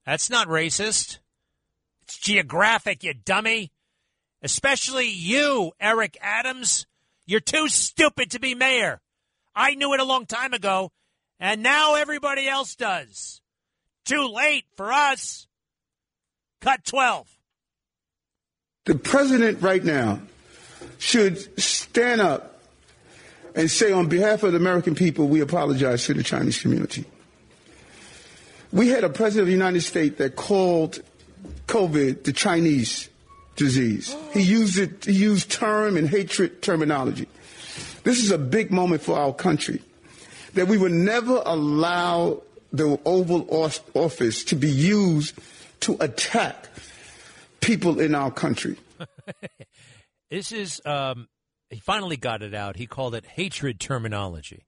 That's not racist. It's geographic, you dummy. Especially you, Eric Adams. You're too stupid to be mayor. I knew it a long time ago, and now everybody else does. Too late for us. Cut 12. The president right now should stand up and say, on behalf of the American people, we apologize to the Chinese community. We had a president of the United States that called COVID the Chinese disease. He used it, he used term and hatred terminology. This is a big moment for our country that we would never allow the Oval Office to be used to attack people in our country. this is, um, he finally got it out. He called it hatred terminology.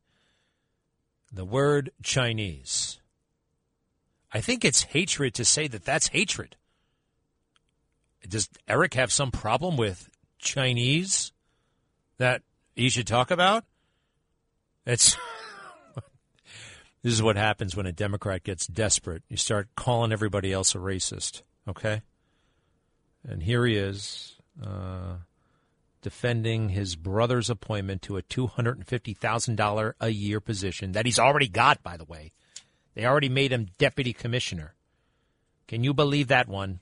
The word Chinese. I think it's hatred to say that that's hatred. Does Eric have some problem with Chinese that he should talk about? It's this is what happens when a Democrat gets desperate. You start calling everybody else a racist. Okay, and here he is uh, defending his brother's appointment to a two hundred and fifty thousand dollar a year position that he's already got. By the way, they already made him deputy commissioner. Can you believe that one?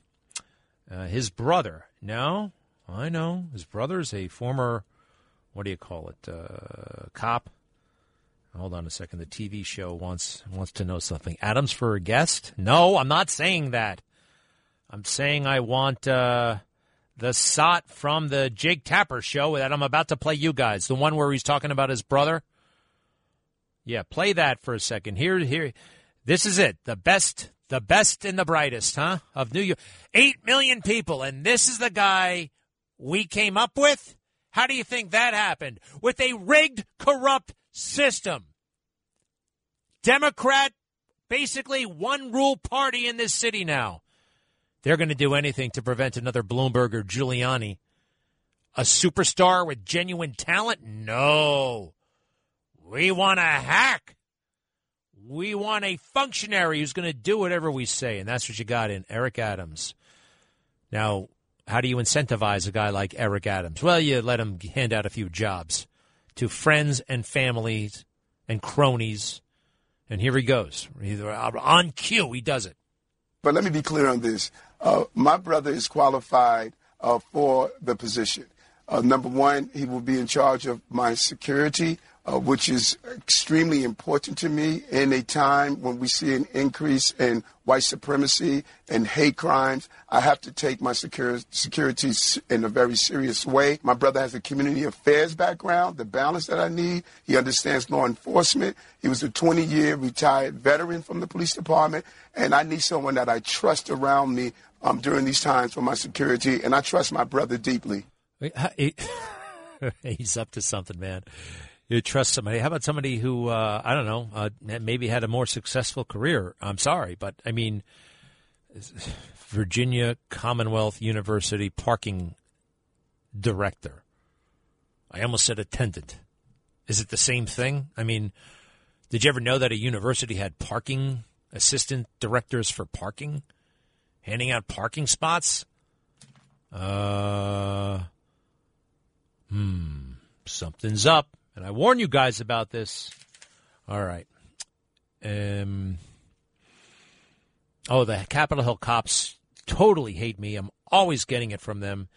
Uh, his brother, no, I know. His brother's a former, what do you call it, uh, cop. Hold on a second. The TV show wants wants to know something. Adams for a guest? No, I'm not saying that. I'm saying I want uh, the sot from the Jake Tapper show that I'm about to play you guys. The one where he's talking about his brother. Yeah, play that for a second. Here, here. This is it. The best the best and the brightest, huh? Of New York. Eight million people, and this is the guy we came up with? How do you think that happened? With a rigged, corrupt system. Democrat, basically one rule party in this city now. They're going to do anything to prevent another Bloomberg or Giuliani. A superstar with genuine talent? No. We want a hack. We want a functionary who's going to do whatever we say, and that's what you got in Eric Adams. Now, how do you incentivize a guy like Eric Adams? Well, you let him hand out a few jobs to friends and families and cronies, and here he goes. On cue, he does it. But let me be clear on this. Uh, my brother is qualified uh, for the position. Uh, number one, he will be in charge of my security uh, which is extremely important to me in a time when we see an increase in white supremacy and hate crimes. I have to take my security, security in a very serious way. My brother has a community affairs background, the balance that I need. He understands law enforcement. He was a 20 year retired veteran from the police department, and I need someone that I trust around me um, during these times for my security, and I trust my brother deeply. He's up to something, man. You trust somebody. How about somebody who uh, I don't know, uh, maybe had a more successful career? I'm sorry, but I mean, Virginia Commonwealth University parking director. I almost said attendant. Is it the same thing? I mean, did you ever know that a university had parking assistant directors for parking, handing out parking spots? Uh, hmm, something's up, and I warn you guys about this. All right. Um. Oh, the Capitol Hill cops totally hate me. I'm always getting it from them.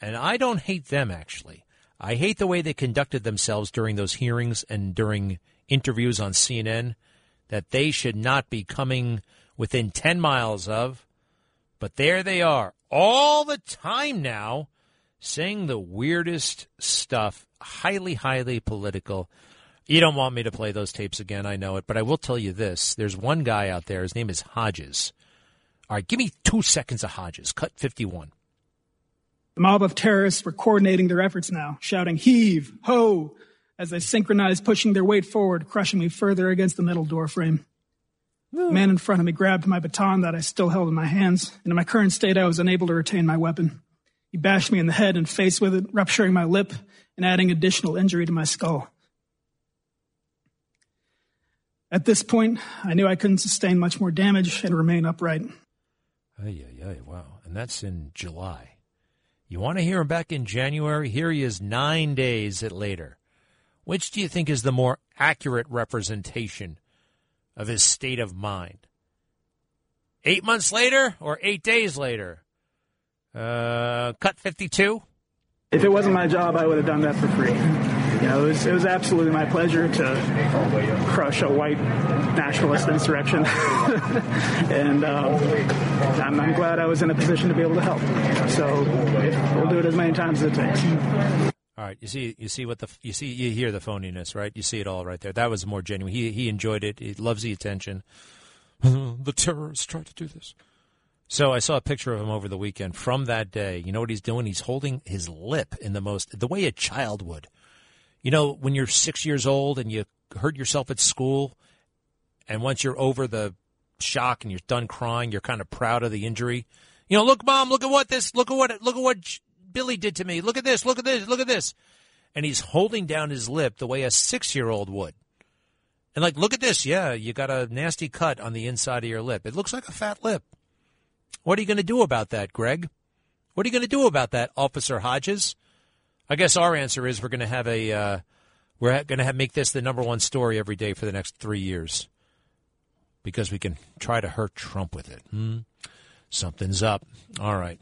And I don't hate them, actually. I hate the way they conducted themselves during those hearings and during interviews on CNN that they should not be coming within 10 miles of. But there they are all the time now saying the weirdest stuff, highly, highly political. You don't want me to play those tapes again, I know it, but I will tell you this. There's one guy out there, his name is Hodges. All right, give me two seconds of Hodges. Cut 51. The mob of terrorists were coordinating their efforts now, shouting, heave, ho, as they synchronized, pushing their weight forward, crushing me further against the metal door frame. The man in front of me grabbed my baton that I still held in my hands, and in my current state, I was unable to retain my weapon. He bashed me in the head and face with it, rupturing my lip and adding additional injury to my skull. At this point, I knew I couldn't sustain much more damage and remain upright. Ay, ay, ay, wow. And that's in July. You want to hear him back in January? Here he is nine days later. Which do you think is the more accurate representation of his state of mind? Eight months later or eight days later? Uh, cut 52? If it wasn't my job, I would have done that for free. You know, it was, it was absolutely my pleasure to crush a white nationalist insurrection. and um, I'm, I'm, glad I was in a position to be able to help. So we'll do it as many times as it takes. All right, you see, you see what the you see, you hear the phoniness, right? You see it all right there. That was more genuine. He he enjoyed it. He loves the attention. the terrorists tried to do this. So I saw a picture of him over the weekend from that day. You know what he's doing? He's holding his lip in the most the way a child would. You know, when you're six years old and you hurt yourself at school, and once you're over the shock and you're done crying, you're kind of proud of the injury. You know, look, mom, look at what this, look at what, look at what Billy did to me. Look at this, look at this, look at this. And he's holding down his lip the way a six year old would. And like, look at this. Yeah, you got a nasty cut on the inside of your lip. It looks like a fat lip. What are you going to do about that, Greg? What are you going to do about that, Officer Hodges? I guess our answer is we're going to have a uh, we're going to have make this the number one story every day for the next three years because we can try to hurt Trump with it. Hmm? Something's up. All right.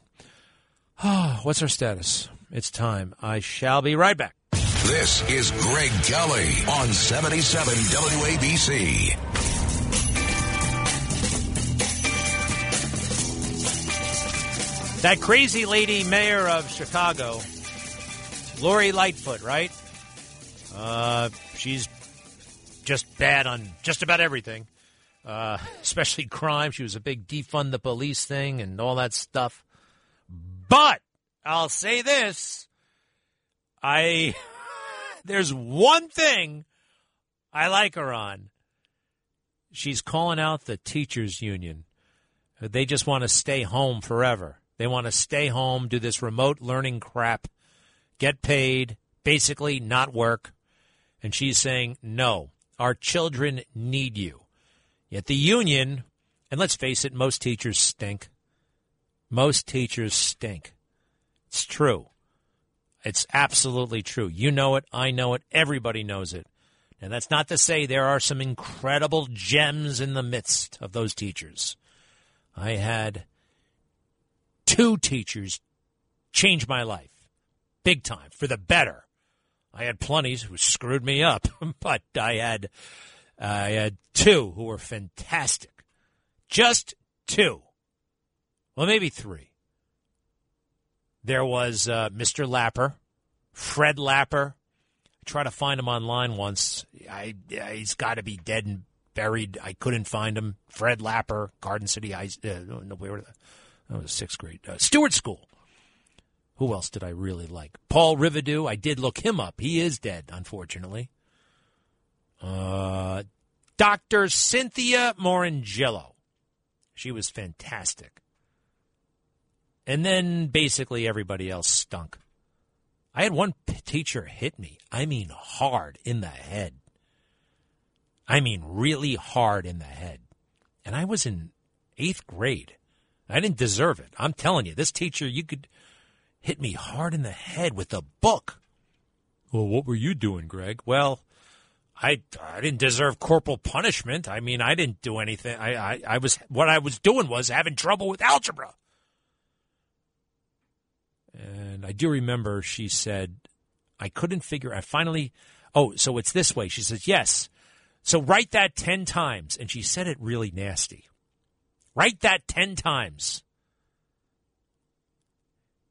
What's our status? It's time. I shall be right back. This is Greg Kelly on 77 WABC. That crazy lady mayor of Chicago, Lori Lightfoot, right? Uh, she's just bad on just about everything, uh, especially crime. She was a big defund the police thing and all that stuff. But I'll say this I. There's one thing I like her on. She's calling out the teachers union. They just want to stay home forever. They want to stay home, do this remote learning crap, get paid, basically not work. And she's saying, no, our children need you. Yet the union, and let's face it, most teachers stink. Most teachers stink. It's true. It's absolutely true. You know it. I know it. Everybody knows it. And that's not to say there are some incredible gems in the midst of those teachers. I had two teachers changed my life big time for the better. I had plenty who screwed me up, but I had I had two who were fantastic. Just two. Well, maybe three. There was uh, Mr. Lapper, Fred Lapper. I tried to find him online once. I, he's got to be dead and buried. I couldn't find him. Fred Lapper, Garden City High. Uh, no, where that was sixth grade. Uh, Stewart School. Who else did I really like? Paul Rivideau. I did look him up. He is dead, unfortunately. Uh, Dr. Cynthia Morangillo. She was fantastic. And then basically everybody else stunk. I had one teacher hit me. I mean, hard in the head. I mean, really hard in the head. And I was in eighth grade. I didn't deserve it. I'm telling you, this teacher, you could hit me hard in the head with a book. Well, what were you doing, Greg? Well, I, I didn't deserve corporal punishment. I mean, I didn't do anything. I, I, I was what I was doing was having trouble with algebra. And I do remember she said, I couldn't figure. I finally, oh, so it's this way. She says, yes. So write that ten times, and she said it really nasty. Write that ten times.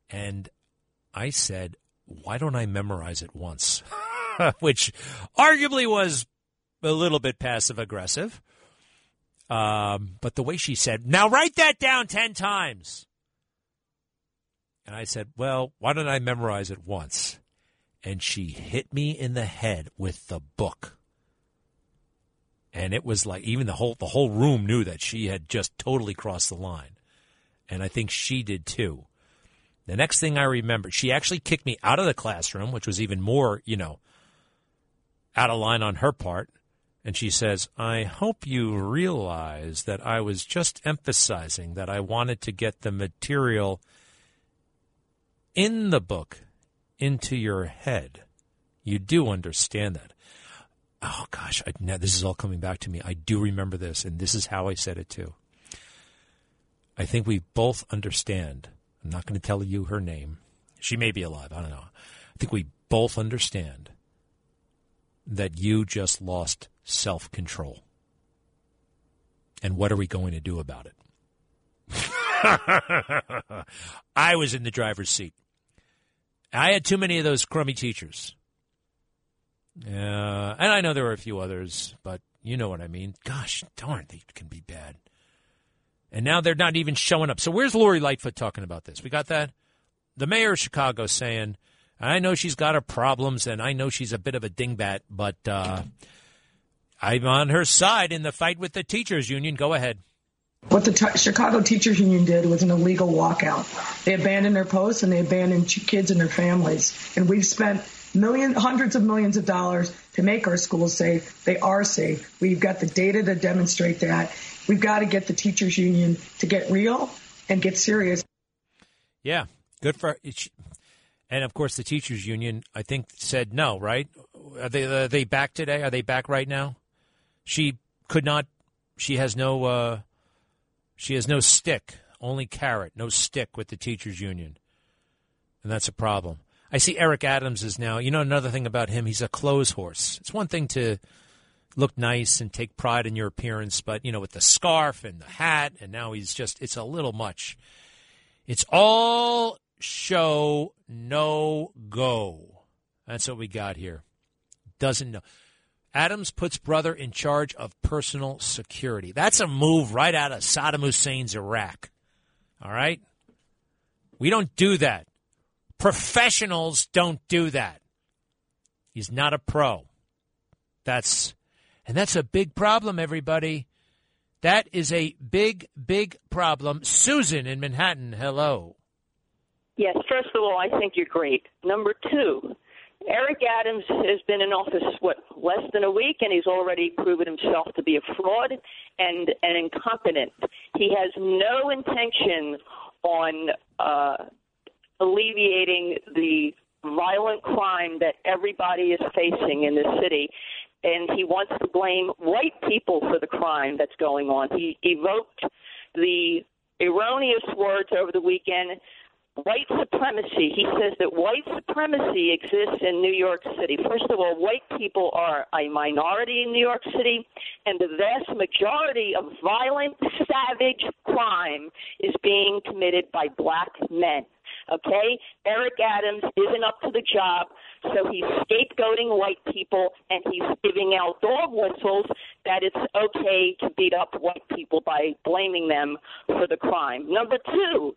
And I said, why don't I memorize it once? Which arguably was a little bit passive aggressive. Um, but the way she said, now write that down 10 times. And I said, well, why don't I memorize it once? And she hit me in the head with the book. And it was like even the whole the whole room knew that she had just totally crossed the line. And I think she did too. The next thing I remember, she actually kicked me out of the classroom, which was even more, you know, out of line on her part. And she says, I hope you realize that I was just emphasizing that I wanted to get the material in the book into your head. You do understand that. Oh gosh, I, now this is all coming back to me. I do remember this, and this is how I said it too. I think we both understand. I'm not going to tell you her name. She may be alive. I don't know. I think we both understand that you just lost self control. And what are we going to do about it? I was in the driver's seat. I had too many of those crummy teachers. Uh, and I know there were a few others, but you know what I mean. Gosh darn, they can be bad. And now they're not even showing up. So where's Lori Lightfoot talking about this? We got that? The mayor of Chicago saying, I know she's got her problems and I know she's a bit of a dingbat, but uh, I'm on her side in the fight with the teachers union. Go ahead. What the t- Chicago Teachers Union did was an illegal walkout. They abandoned their posts and they abandoned kids and their families. And we've spent millions, hundreds of millions of dollars to make our schools safe. They are safe. We've got the data to demonstrate that. We've got to get the teachers union to get real and get serious. Yeah, good for it. and of course the teachers union I think said no, right? Are they are they back today? Are they back right now? She could not she has no uh, she has no stick, only carrot, no stick with the teachers union. And that's a problem. I see Eric Adams is now, you know, another thing about him, he's a clothes horse. It's one thing to look nice and take pride in your appearance, but, you know, with the scarf and the hat, and now he's just, it's a little much. It's all show, no go. That's what we got here. Doesn't know. Adams puts brother in charge of personal security. That's a move right out of Saddam Hussein's Iraq. All right? We don't do that. Professionals don't do that. He's not a pro. That's and that's a big problem everybody. That is a big big problem. Susan in Manhattan, hello. Yes, first of all, I think you're great. Number 2, Eric Adams has been in office what less than a week, and he's already proven himself to be a fraud and and incompetent. He has no intention on uh, alleviating the violent crime that everybody is facing in this city. And he wants to blame white people for the crime that's going on. He evoked the erroneous words over the weekend white supremacy. He says that white supremacy exists in New York City. First of all, white people are a minority in New York City, and the vast majority of violent, savage crime is being committed by black men. Okay? Eric Adams isn't up to the job, so he's scapegoating white people and he's giving out dog whistles that it's okay to beat up white people by blaming them for the crime. Number two,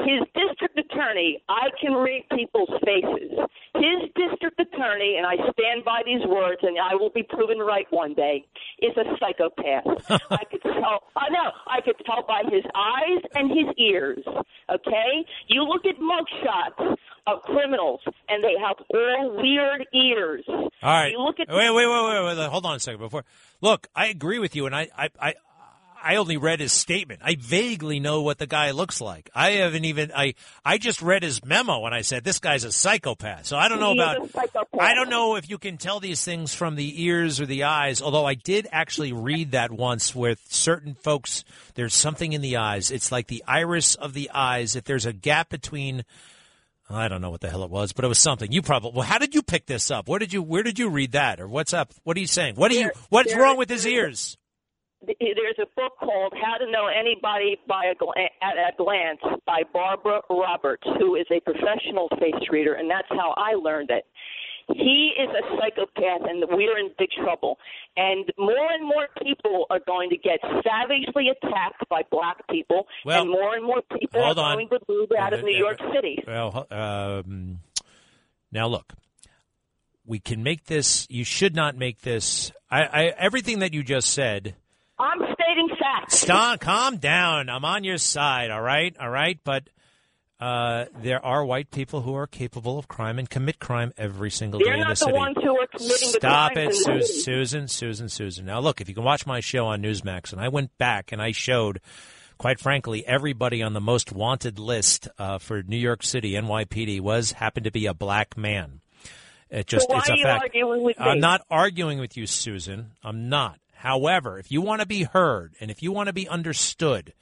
his district attorney, I can read people's faces. His district attorney, and I stand by these words, and I will be proven right one day, is a psychopath. I could tell. I know. I could tell by his eyes and his ears. Okay. You look at mugshots of criminals, and they have all weird ears. All right. You look at wait, wait, wait, wait, wait. Hold on a second. Before, look, I agree with you, and I, I, I, I only read his statement. I vaguely know what the guy looks like. I haven't even. I, I just read his memo and I said this guy's a psychopath. So I don't know He about. I don't know if you can tell these things from the ears or the eyes. Although I did actually read that once with certain folks. There's something in the eyes. It's like the iris of the eyes. If there's a gap between. I don't know what the hell it was, but it was something. You probably. Well, how did you pick this up? Where did you? Where did you read that? Or what's up? What are you saying? What are you? What's wrong with his ears? There's a book called How to Know Anybody by a Gla- at a Glance by Barbara Roberts, who is a professional face reader, and that's how I learned it. He is a psychopath, and we're in big trouble. And more and more people are going to get savagely attacked by black people, Well, and more and more people are on. going to move out of Uh, New uh, York City. Well, um, now look, we can make this. You should not make this. I, I everything that you just said. I'm stating facts. Stop, calm down. I'm on your side. All right, all right. But uh, there are white people who are capable of crime and commit crime every single They're day in not the the city. ones who are committing the Stop it, the Susan. Susan, Susan, Susan. Now, look, if you can watch my show on Newsmax, and I went back and I showed, quite frankly, everybody on the most wanted list uh, for New York City NYPD was happened to be a black man. It just So it's a fact. arguing with me? I'm not arguing with you, Susan. I'm not. However, if you want to be heard and if you want to be understood,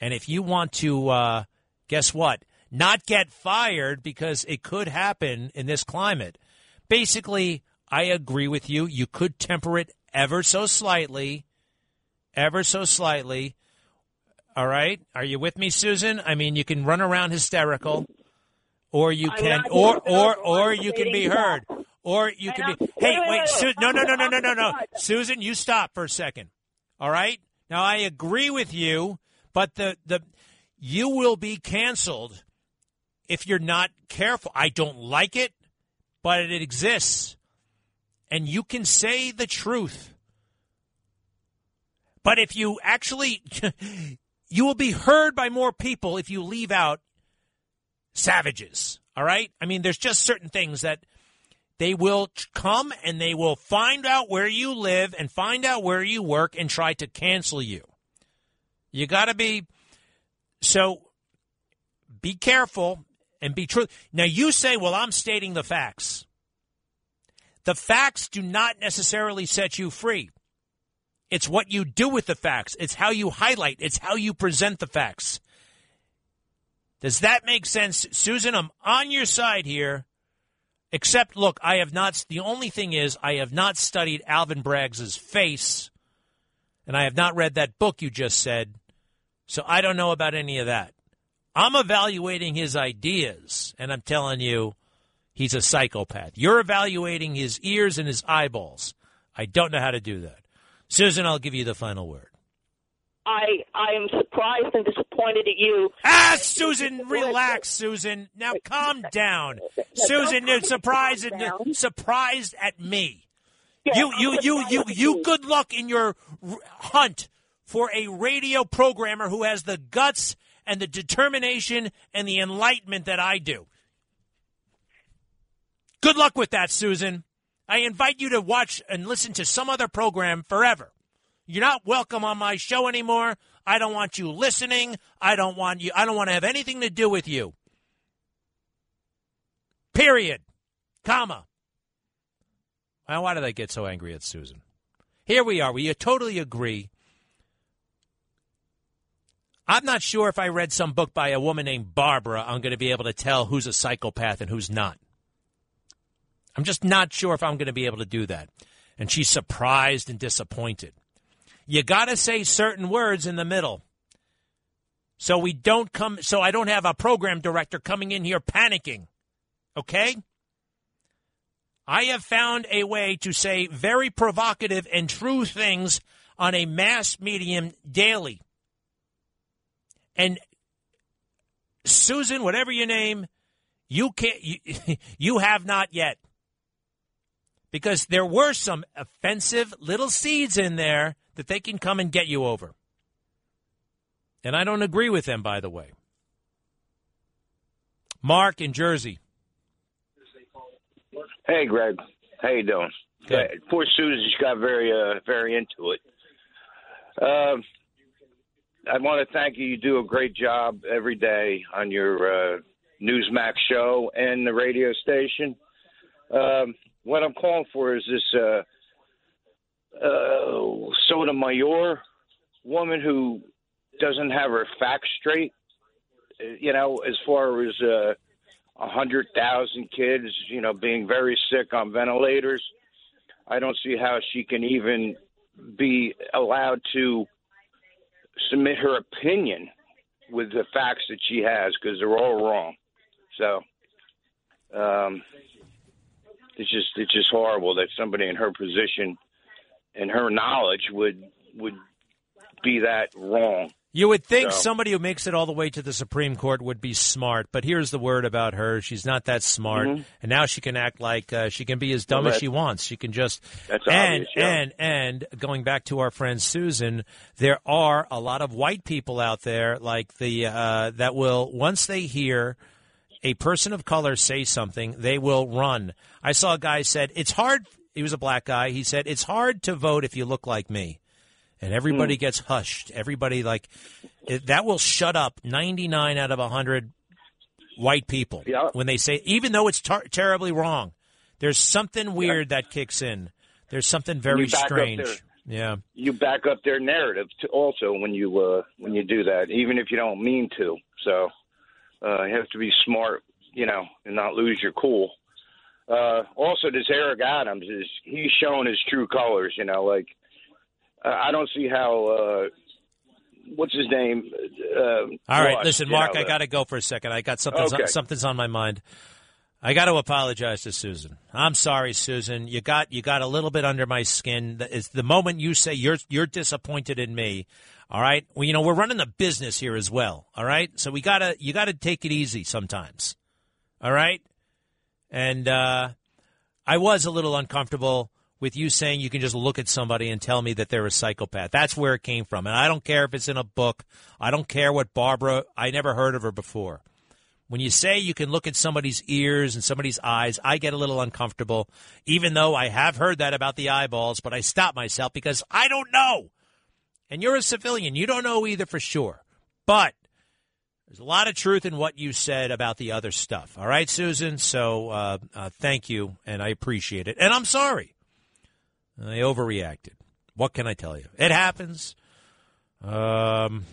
and if you want to, uh, guess what? Not get fired because it could happen in this climate. Basically, I agree with you. You could temper it ever so slightly, ever so slightly. All right, are you with me, Susan? I mean, you can run around hysterical, or you can, or or or you can be heard. Or you can be. Hey, Su- wait. no, no, no, no, no, no, no, Susan, you stop for a second. All right. Now I agree with you, but the the you will be canceled if you're not careful. I don't like it, but it exists, and you can say the truth. But if you actually, you will be heard by more people if you leave out savages. All right? I mean, there's just certain things that they will come and they will find out where you live and find out where you work and try to cancel you. You got to be so be careful and be true. Now you say, "Well, I'm stating the facts." The facts do not necessarily set you free. It's what you do with the facts. It's how you highlight. It's how you present the facts. Does that make sense? Susan, I'm on your side here. Except, look, I have not. The only thing is, I have not studied Alvin Bragg's face, and I have not read that book you just said, so I don't know about any of that. I'm evaluating his ideas, and I'm telling you, he's a psychopath. You're evaluating his ears and his eyeballs. I don't know how to do that. Susan, I'll give you the final word. I I am surprised and disappointed at you. Ah, Susan, relax, Susan. Now calm down. Susan, you're surprised at, surprised at me. You, you, you, you, you. Good luck in your hunt for a radio programmer who has the guts and the determination and the enlightenment that I do. Good luck with that, Susan. I invite you to watch and listen to some other program forever. You're not welcome on my show anymore. I don't want you listening. I don't want you I don't want to have anything to do with you. Period. Comma. Well, why did I get so angry at Susan? Here we are. We totally agree. I'm not sure if I read some book by a woman named Barbara, I'm going to be able to tell who's a psychopath and who's not. I'm just not sure if I'm going to be able to do that. And she's surprised and disappointed. You got to say certain words in the middle. So we don't come so I don't have a program director coming in here panicking. Okay? I have found a way to say very provocative and true things on a mass medium daily. And Susan, whatever your name, you can't. You, you have not yet, because there were some offensive little seeds in there that they can come and get you over. And I don't agree with them, by the way. Mark in Jersey. Hey, Greg. How you doing? Good. Poor Susan, she got very, uh, very into it. Um, I want to thank you. You do a great job every day on your uh, Newsmax show and the radio station. Um, what I'm calling for is this uh, uh, Sotomayor woman who doesn't have her facts straight. Uh, You know, as far as uh, a hundred thousand kids, you know, being very sick on ventilators. I don't see how she can even be allowed to submit her opinion with the facts that she has because they're all wrong. So um, it's just it's just horrible that somebody in her position and her knowledge would would be that wrong. You would think So- somebody who makes it all the way to the Supreme Court would be smart, but here's the word about her: she's not that smart, Mhm. and now she can act like uh, she can be as dumb Well, as she wants. She can just That's and obvious, yeah. and and going back to our friend Susan, there are a lot of white people out there like the uh, that will once they hear a person of color say something, they will run. I saw a guy said it's hard. He was a black guy. He said it's hard to vote if you look like me and everybody gets hushed. Everybody like it, that will shut up ninety nine out of hundred white people when they say, even though it's tar- terribly wrong. There's something weird that kicks in. There's something very You back up strange. Yeah. you back up their narrative to also when you uh, when you do that, even if you don't mean to. So uh, you have to be smart, you know, and not lose your cool. Uh, also, this Eric Adams is he's shown his true colors. You know, like uh, I don't see how. Uh, what's his name? Uh, All right, listen, Mark, know, I got to go for a second. I got something's Okay. something's on my mind. I got to apologize to Susan. I'm sorry, Susan. You got you got a little bit under my skin. It's the moment you say you're you're disappointed in me. All right. Well, you know we're running a business here as well. All right. So we gotta you gotta take it easy sometimes. All right. And uh, I was a little uncomfortable with you saying you can just look at somebody and tell me that they're a psychopath. That's where it came from. And I don't care if it's in a book. I don't care what Barbara. I never heard of her before. When you say you can look at somebody's ears and somebody's eyes, I get a little uncomfortable, even though I have heard that about the eyeballs, but I stop myself because I don't know. And you're a civilian. You don't know either for sure. But there's a lot of truth in what you said about the other stuff. All right, Susan? So uh, uh, thank you, and I appreciate it. And I'm sorry. I overreacted. What can I tell you? It happens. Um,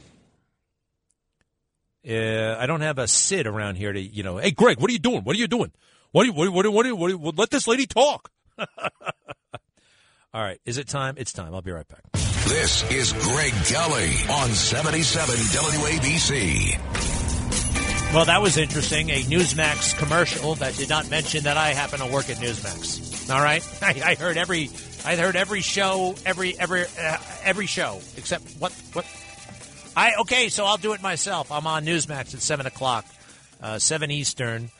uh, I don't have a Sid around here to, you know, hey, Greg, what are you doing? What are you doing? What are you, what are you, what are you, what are you, what let this lady talk. All right. Is it time? It's time. I'll be right back. This is Greg Kelly on 77 WABC. Well, that was interesting. A Newsmax commercial that did not mention that I happen to work at Newsmax. All right, I, I heard every, I heard every show, every every uh, every show except what what. I okay, so I'll do it myself. I'm on Newsmax at seven o'clock, uh, seven Eastern,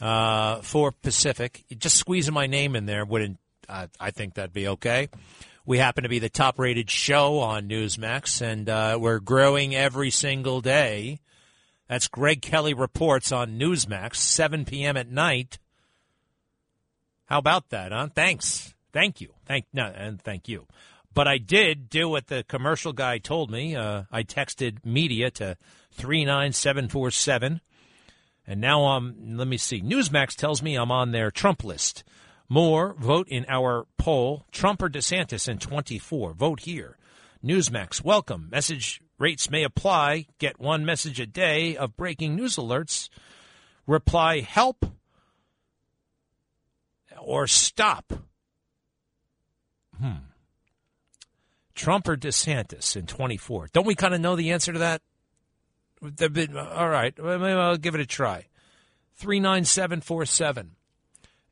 uh, four Pacific. Just squeezing my name in there wouldn't. Uh, I think that'd be okay. We happen to be the top-rated show on Newsmax, and uh, we're growing every single day. That's Greg Kelly reports on Newsmax, 7 p.m. at night. How about that, huh? Thanks. Thank you. Thank no, and thank you. But I did do what the commercial guy told me. Uh, I texted media to 39747. And now I'm, let me see. Newsmax tells me I'm on their Trump list. More, vote in our poll. Trump or DeSantis in 24. Vote here. Newsmax, welcome. Message rates may apply. Get one message a day of breaking news alerts. Reply help or stop. Hmm. Trump or DeSantis in 24. Don't we kind of know the answer to that? All right. I'll give it a try. 39747.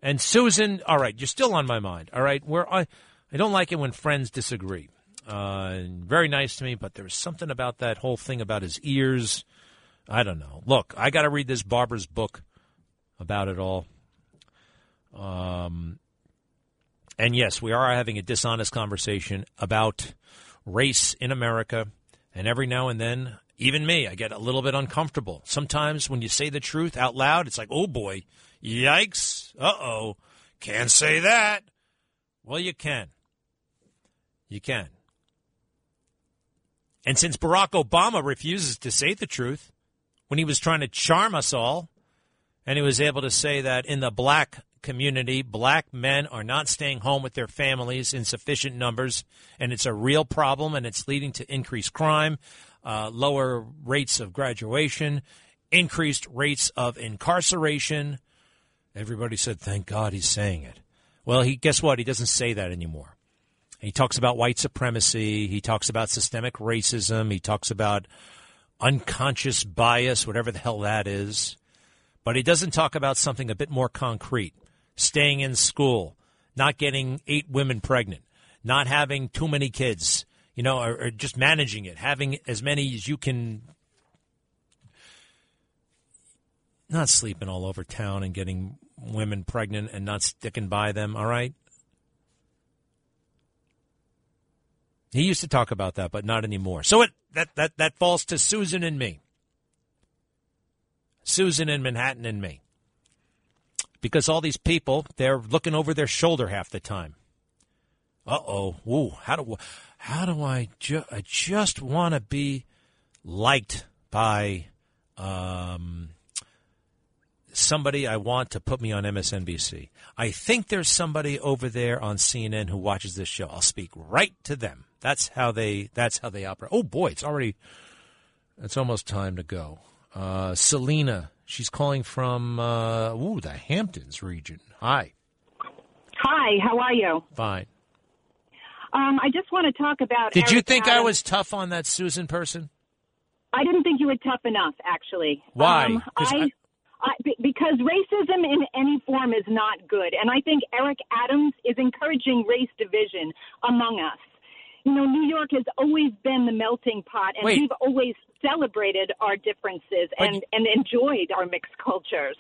And Susan, all right, you're still on my mind. All right. Where I, I don't like it when friends disagree. Uh, very nice to me, but there's something about that whole thing about his ears. I don't know. Look, I got to read this Barbara's book about it all. Um, and yes, we are having a dishonest conversation about race in America. And every now and then, even me, I get a little bit uncomfortable. Sometimes when you say the truth out loud, it's like, oh boy, yikes, uh oh, can't say that. Well, you can. You can. And since Barack Obama refuses to say the truth, when he was trying to charm us all, and he was able to say that in the black community, black men are not staying home with their families in sufficient numbers, and it's a real problem, and it's leading to increased crime, uh, lower rates of graduation, increased rates of incarceration. Everybody said, "Thank God he's saying it." Well, he guess what? He doesn't say that anymore. He talks about white supremacy. He talks about systemic racism. He talks about unconscious bias, whatever the hell that is. But he doesn't talk about something a bit more concrete staying in school, not getting eight women pregnant, not having too many kids, you know, or, or just managing it, having as many as you can. Not sleeping all over town and getting women pregnant and not sticking by them, all right? He used to talk about that, but not anymore. So it that that that falls to Susan and me. Susan in Manhattan and me. Because all these people, they're looking over their shoulder half the time. Uh-oh. Ooh, how do how do I ju- I just want to be liked by um somebody I want to put me on MSNBC. I think there's somebody over there on CNN who watches this show. I'll speak right to them. That's how they. That's how they operate. Oh boy, it's already. It's almost time to go. Uh, Selena, she's calling from uh, ooh the Hamptons region. Hi. Hi, how are you? Fine. Um, I just want to talk about. Did you Eric think I was tough on that Susan person? I didn't think you were tough enough, actually. Why? Um, 'Cause I, I- I, be- because racism in any form is not good, and I think Eric Adams is encouraging race division among us. You know, New York has always been the melting pot, and Wait. we've always celebrated our differences and, and enjoyed our mixed cultures.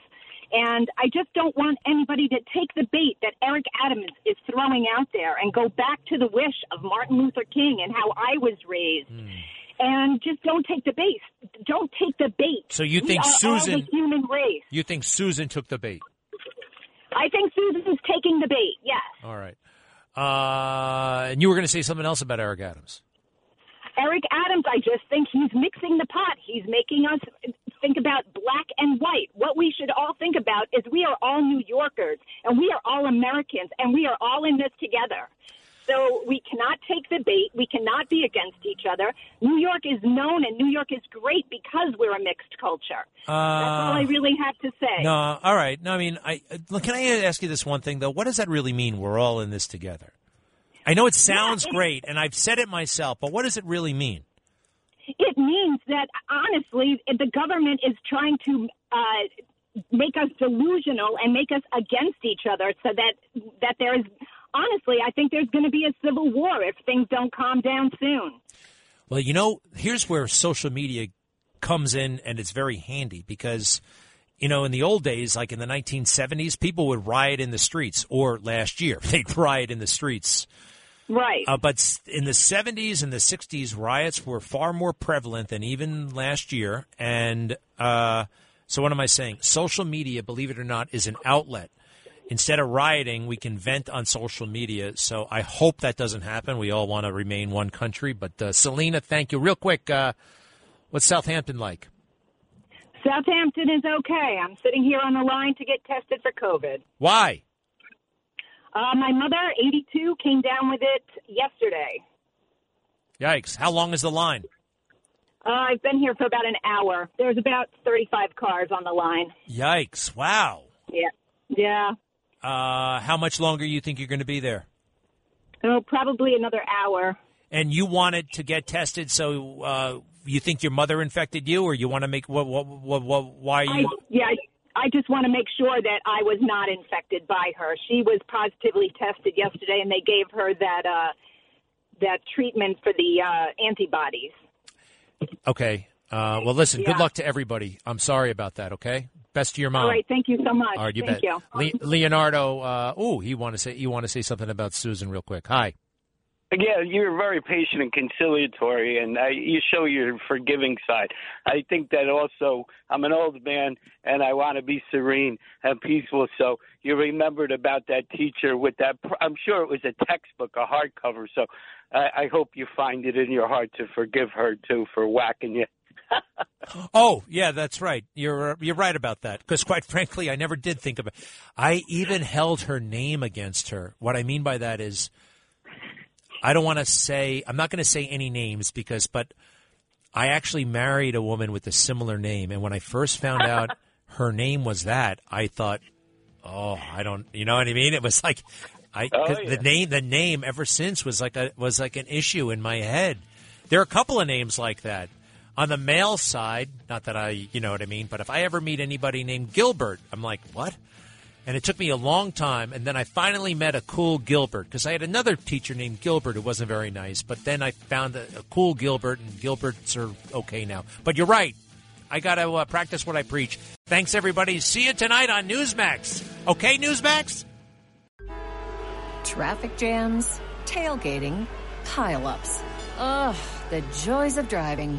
And I just don't want anybody to take the bait that Eric Adams is throwing out there and go back to the wish of Martin Luther King and how I was raised. Hmm. And just don't take the bait. Don't take the bait. So you think Susan- the human race? You think Susan took the bait? I think Susan's taking the bait. Yes. All right. Uh, and you were going to say something else about Eric Adams. Eric Adams, I just think he's mixing the pot. He's making us think about black and white. What we should all think about is we are all New Yorkers and we are all Americans and we are all in this together. So we cannot take the bait. We cannot be against each other. New York is known and New York is great because we're a mixed culture. That's all I really have to say. No, all right. No, I mean, I uh, can I ask you this one thing though? What does that really mean? We're all in this together. I know it sounds great, and I've said it myself, but what does it really mean? It means that honestly, the government is trying to uh, make us delusional and make us against each other, so that that there is honestly, I think there's going to be a civil war if things don't calm down soon. Well, you know, here's where social media comes in, and it's very handy because, you know, in the old days, like in the 1970s, people would riot in the streets, or last year, they'd riot in the streets. Right. Uh, but in the 70s and the 60s, riots were far more prevalent than even last year. And uh, so, what am I saying? Social media, believe it or not, is an outlet. Instead of rioting, we can vent on social media. So I hope that doesn't happen. We all want to remain one country. But uh, Selena, thank you. Real quick, uh, what's Southampton like? Southampton is okay. I'm sitting here on the line to get tested for COVID. Why? Uh, my mother, 82, came down with it yesterday. Yikes! How long is the line? Uh, I've been here for about an hour. There's about 35 cars on the line. Yikes! Wow. Yeah. Yeah. Uh, how much longer you think you're going to be there? Oh, probably another hour. And you wanted to get tested, so uh, you think your mother infected you, or you want to make what? What? What? what why are I, yeah, I, I just want to make sure that I was not infected by her. She was positively tested yesterday, and they gave her that uh, that treatment for the uh, antibodies. Okay. Uh, well, listen. Good luck to everybody. I'm sorry about that. Okay. Best to your mom. All right, thank you so much. All right, you thank bet. you. Le- Leonardo. Uh, oh, he want to say you want to say something about Susan real quick. Hi. Yeah, you're very patient and conciliatory, and I, you show your forgiving side. I think that also, I'm an old man, and I want to be serene and peaceful. So you remembered about that teacher with that. I'm sure it was a textbook, a hardcover. So I, I hope you find it in your heart to forgive her too for whacking you. Oh, yeah, that's right. You're you're right about that. Because quite frankly, I never did think of it. I even held her name against her. What I mean by that is, I don't want to say. I'm not going to say any names because, but I actually married a woman with a similar name, and when I first found out her name was that, I thought, oh, I don't. You know what I mean? It was like. I Oh, yeah. the name the name ever since was like a was like an issue in my head. There are a couple of names like that. On the male side, not that I, you know what I mean, but if I ever meet anybody named Gilbert, I'm like, what? And it took me a long time, and then I finally met a cool Gilbert because I had another teacher named Gilbert who wasn't very nice. But then I found a, a cool Gilbert, and Gilberts are okay now. But you're right, I got to uh, practice what I preach. Thanks, everybody. See you tonight on Newsmax. Okay, Newsmax. Traffic jams, tailgating, pileups. Ugh, the joys of driving.